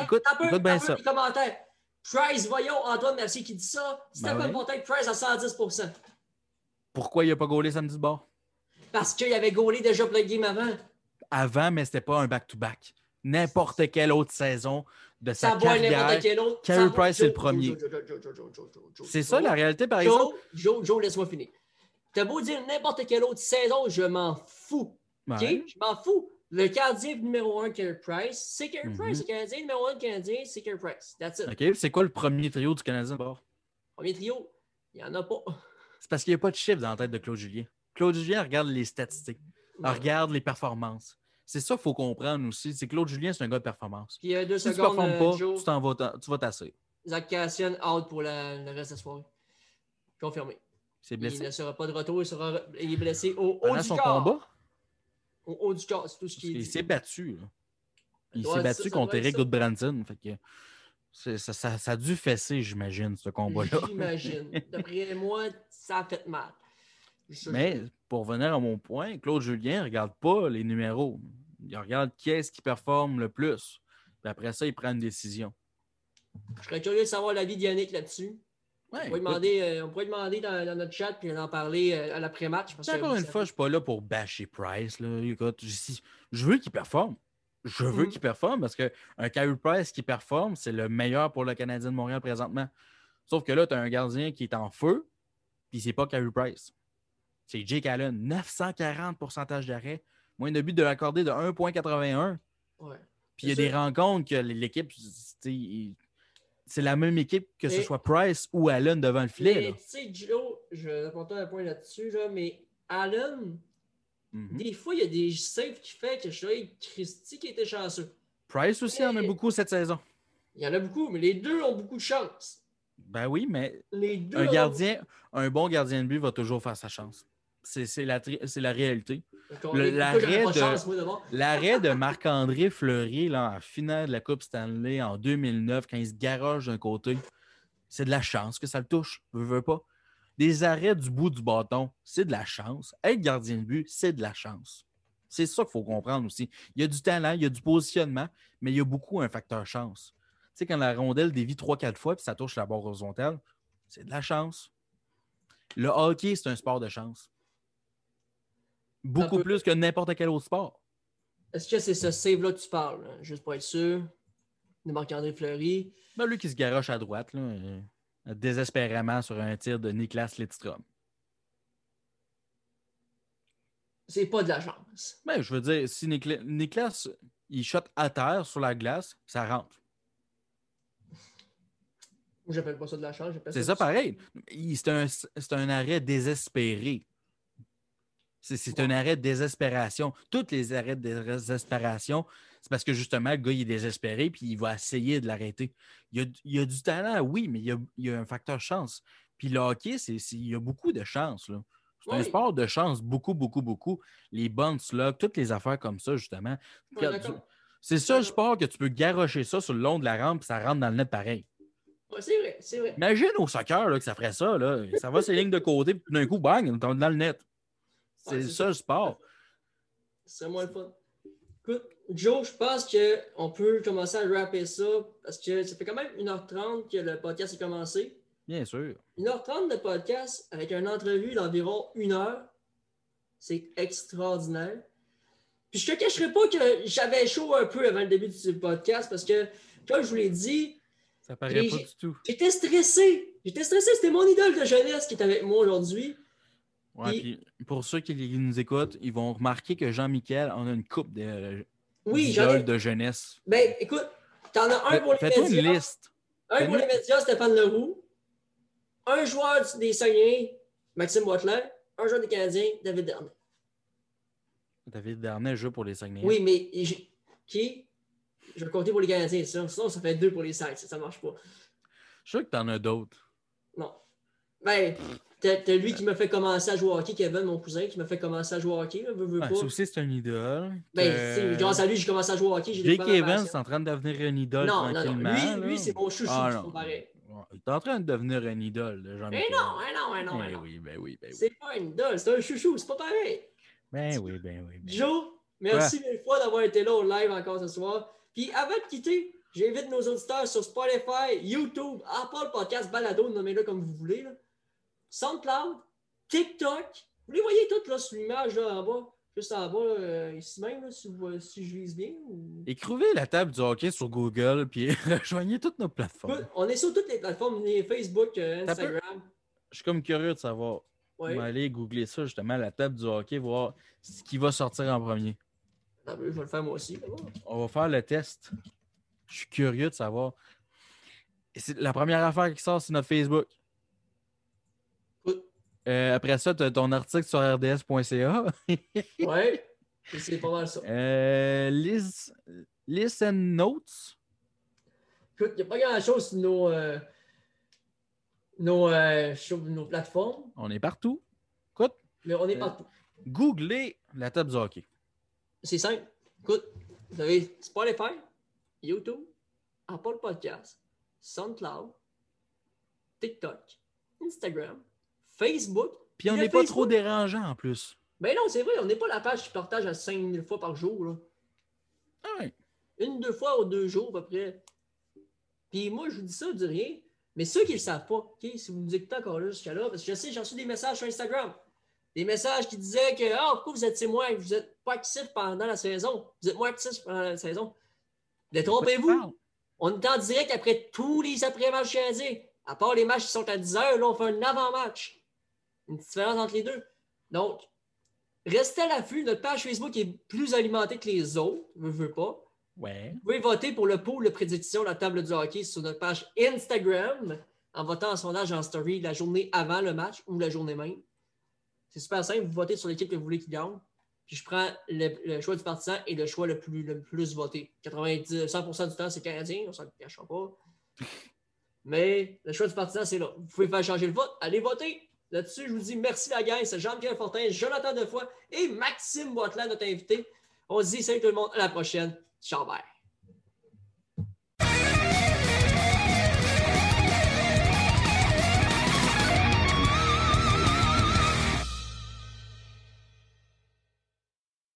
écoute, écoute bien ça. les commentaires. Price, voyons, Antoine Mercier qui dit ça. C'était Ben pas ouais. le montant de Price à 110% Pourquoi il n'a pas gaulé samedi bord? Parce qu'il avait gaulé déjà pour le game avant. Avant, mais c'était pas un back-to-back. N'importe quelle autre saison de sa ça Carey Price est le premier. C'est ça la réalité, par Joe, exemple? Joe, Joe, laisse-moi finir. T'as beau dire n'importe quelle autre saison, je m'en fous. Je m'en fous. Le Canadien numéro un, Carey Price, c'est Carey. Mm-hmm. Price. Le Canadien numéro un, Canadien, c'est Carey Price. That's it. OK, c'est quoi le premier trio du Canadien d'abord? Premier trio, il n'y en a pas. C'est parce qu'il n'y a pas de chiffre dans la tête de Claude Julien. Claude Julien regarde les statistiques, regarde les performances. C'est ça qu'il faut comprendre aussi. C'est que Claude Julien, c'est un gars de performance. Puis il deux Si tu ne performes euh, pas, Joe, tu t'en vas, ta- tu vas tasser. Zach Cassian out pour la- le reste de la soirée. Confirmé. C'est Il ne sera pas de retour, il, sera, il est blessé au haut Pendant du son corps. combat, Au haut du corps, c'est tout ce qu'il dit. s'est battu. là. Il s'est battu ça, contre Eric. Goodbranson. Fait que ça, ça- ça a dû fesser, j'imagine, ce combat-là. J'imagine. D'après moi, ça a fait mal. Mais pour venir à mon point, Claude Julien ne regarde pas les numéros. Il regarde qui est-ce qui performe le plus. Puis après ça, il prend une décision. je serais curieux de savoir l'avis d'Yannick là-dessus. Ouais, on, pourrait demander, euh, on pourrait demander dans, dans notre chat puis en parler euh, à l'après-match. encore une fois, je ne suis pas là pour bâcher Price. Là. Écoute, je, je veux qu'il performe. Je veux Mhm. qu'il performe parce qu'un Carey Price qui performe, c'est le meilleur pour le Canadien de Montréal présentement. Sauf que là, tu as un gardien qui est en feu, puis c'est pas Carey Price. C'est Jake Allen, 940 pourcentage d'arrêt, moins de but de l'accorder de 1,81. Ouais. Puis il y a des rencontres que l'équipe, c'est la même équipe que ce soit Price ou Allen devant le filet. Tu sais, Gio, je vais apporter un point là-dessus, là, mais Allen, Mhm. des fois, il y a des saves qui fait que je suis Christy qui était chanceux. Price aussi en a beaucoup cette saison. Il y en a beaucoup, mais les deux ont beaucoup de chance. Ben oui, mais Les deux un ont- un bon gardien de but va toujours faire sa chance. C'est la, réalité. [laughs] L'arrêt de- Marc-André Fleury là, en finale de la Coupe Stanley en 2009, quand il se garoche d'un côté, c'est de la chance que ça le touche. Veux, veux pas. Des arrêts du bout du bâton, c'est de la chance. Être gardien de but, c'est de la chance. C'est ça qu'il faut comprendre aussi. Il y a du talent, il y a du positionnement, mais il y a beaucoup un facteur chance. Tu sais, quand la rondelle dévie 3-4 fois puis ça touche la barre horizontale, c'est de la chance. Le hockey, c'est un sport de chance. Beaucoup plus que n'importe quel autre sport. Est-ce que c'est ce save-là que tu parles? hein? Juste pour être sûr. De Marc-André Fleury. Ben, lui qui se garoche à droite, là, euh, désespérément sur un tir de Niklas Lidstrom. C'est pas de la chance. Ben, je veux dire, si Nikla- Niklas, il shot à terre sur la glace, ça rentre. J'appelle pas ça de la chance. C'est ça pareil. Il- C'est un, c'est un arrêt désespéré. C'est c'est un arrêt de désespération. Tous les arrêts de désespération, c'est parce que justement, le gars, il est désespéré puis il va essayer de l'arrêter. Il y a, il a du talent, oui, mais il y a, il a un facteur chance. Puis le hockey, c'est, c'est- il y a beaucoup de chance. là. C'est un sport de chance, beaucoup, beaucoup, beaucoup. Les bonnes slugs, toutes les affaires comme ça, justement. C'est ça, le sport que tu peux garocher ça sur le long de la rampe et ça rentre dans le net pareil. C'est vrai, c'est vrai. Imagine au soccer là, que ça ferait ça. Là. Ça va sur les lignes de côté, puis d'un coup, bang, on tombe dans le net. C'est Ouais, c'est le sport. Ce serait moins le fun. Écoute, Joe, je pense qu'on peut commencer à rapper ça parce que ça fait quand même 1h30 que le podcast a commencé. Bien sûr. 1h30 de podcast avec une entrevue d'environ une heure. C'est extraordinaire. Puis je te cacherai pas que j'avais chaud un peu avant le début du podcast parce que, comme je vous l'ai dit, Ça paraît pas du tout. j'étais stressé. J'étais stressé. C'était mon idole de jeunesse qui est avec moi aujourd'hui. Ouais, Puis- puis pour ceux qui nous écoutent, ils vont remarquer que Jean-Michel en a une coupe de, Oui, d'idoles ai. de jeunesse. Ben, écoute, t'en as un pour les Fais-toi une médias. liste. Un pour les médias, Stéphane Leroux. Un joueur des Saguenay, Maxime Boitler. Un joueur des Canadiens, David Dernay. David Darnay joue pour les Saguenayens. Oui, mais qui? Je vais compter pour les Canadiens, ça. Sinon, ça fait deux pour les Saints. Ça, ça marche pas. Je suis sûr que t'en as d'autres. Ben, t'as lui qui m'a fait commencer à jouer au hockey, Kevin, mon cousin, qui m'a fait commencer à jouer au hockey. Là, veux, veux Ouais, pas. ça aussi, c'est un idole. Ben, grâce à lui, j'ai commencé à jouer au hockey. Jake Evans, c'est en train de devenir une idole Non, non, non. Lui, lui c'est mon chouchou. Ah, c'est non. pas pareil. Il est en train de devenir une idole de Mais Jean-Michel. non, non, hein, non, hein, Ben non. oui, ben oui, ben oui. C'est pas une idole, c'est un chouchou, c'est pas pareil. Ben oui, ben oui. ben. Joe, merci mille fois d'avoir été là au live encore ce soir. Puis avant de quitter, j'invite nos auditeurs sur Spotify, YouTube, Apple Podcast, Balado, nommez-le comme vous voulez. là. SoundCloud, TikTok. Vous les voyez toutes là sur l'image là en bas, juste en bas, euh, ici même, là, si, vous- si je vise bien. ou- Écrivez la table du hockey sur Google, puis [laughs] rejoignez toutes nos plateformes. On est sur toutes les plateformes, les Facebook, euh, peut- Instagram. Je suis comme curieux de savoir. Ouais. On va aller googler ça, justement, la table du hockey, voir ce qui va sortir en premier. Je vais le faire moi aussi. On va faire le test. Je suis curieux de savoir. Et c'est la première affaire qui sort, c'est notre Facebook. Euh, après ça, tu as ton article sur rds.ca. [laughs] ouais, c'est pas mal ça. Euh, Notes. Écoute, il n'y a pas grand-chose sur nos, euh, nos, euh, sur nos plateformes, On est partout. Écoute, mais on est partout. googlez la table du hockey. C'est simple. Écoute, vous avez Spotify, YouTube, Apple Podcast, SoundCloud, TikTok, Instagram, Facebook. Puis on n'est pas trop dérangeant en plus. Ben non, c'est vrai, on n'est pas la page qui partage à 5000 fois par jour. Là. Ah ouais. Une, deux fois ou deux jours à peu près. Puis moi, je vous dis ça, je dis rien. Mais ceux qui ne le savent pas, ok, si vous nous écoutez encore là jusqu'à là, parce que je sais, j'ai reçu des messages sur Instagram. Des messages qui disaient que Ah, pourquoi vous êtes témoin, vous n'êtes pas actifs pendant la saison? Vous êtes moins actifs pendant la saison. Détrompez-vous. On est en direct après tous les après-matchs canadiens. À part les matchs qui sont à 10 heures, là, on fait un avant-match. Une différence entre les deux. Donc, restez à l'affût. Notre page Facebook est plus alimentée que les autres. Je veux pas. Ouais. Vous pouvez voter pour le pool de prédiction de la table du hockey sur notre page Instagram en votant en sondage en story la journée avant le match ou la journée même. C'est super simple. Vous votez sur l'équipe que vous voulez qui gagne. Puis je prends le, le choix du partisan et le choix le plus, le plus voté. 90, 100% du temps, c'est Canadien, on s'en cachera pas. Mais le choix du partisan, c'est là. Vous pouvez faire changer le vote. Allez voter. Là-dessus, je vous dis merci la gang. C'est Jean-Pierre Fortin, Jonathan Defoy et Maxime Boitland, notre invité. On se dit salut tout le monde. À la prochaine. Ciao, bye.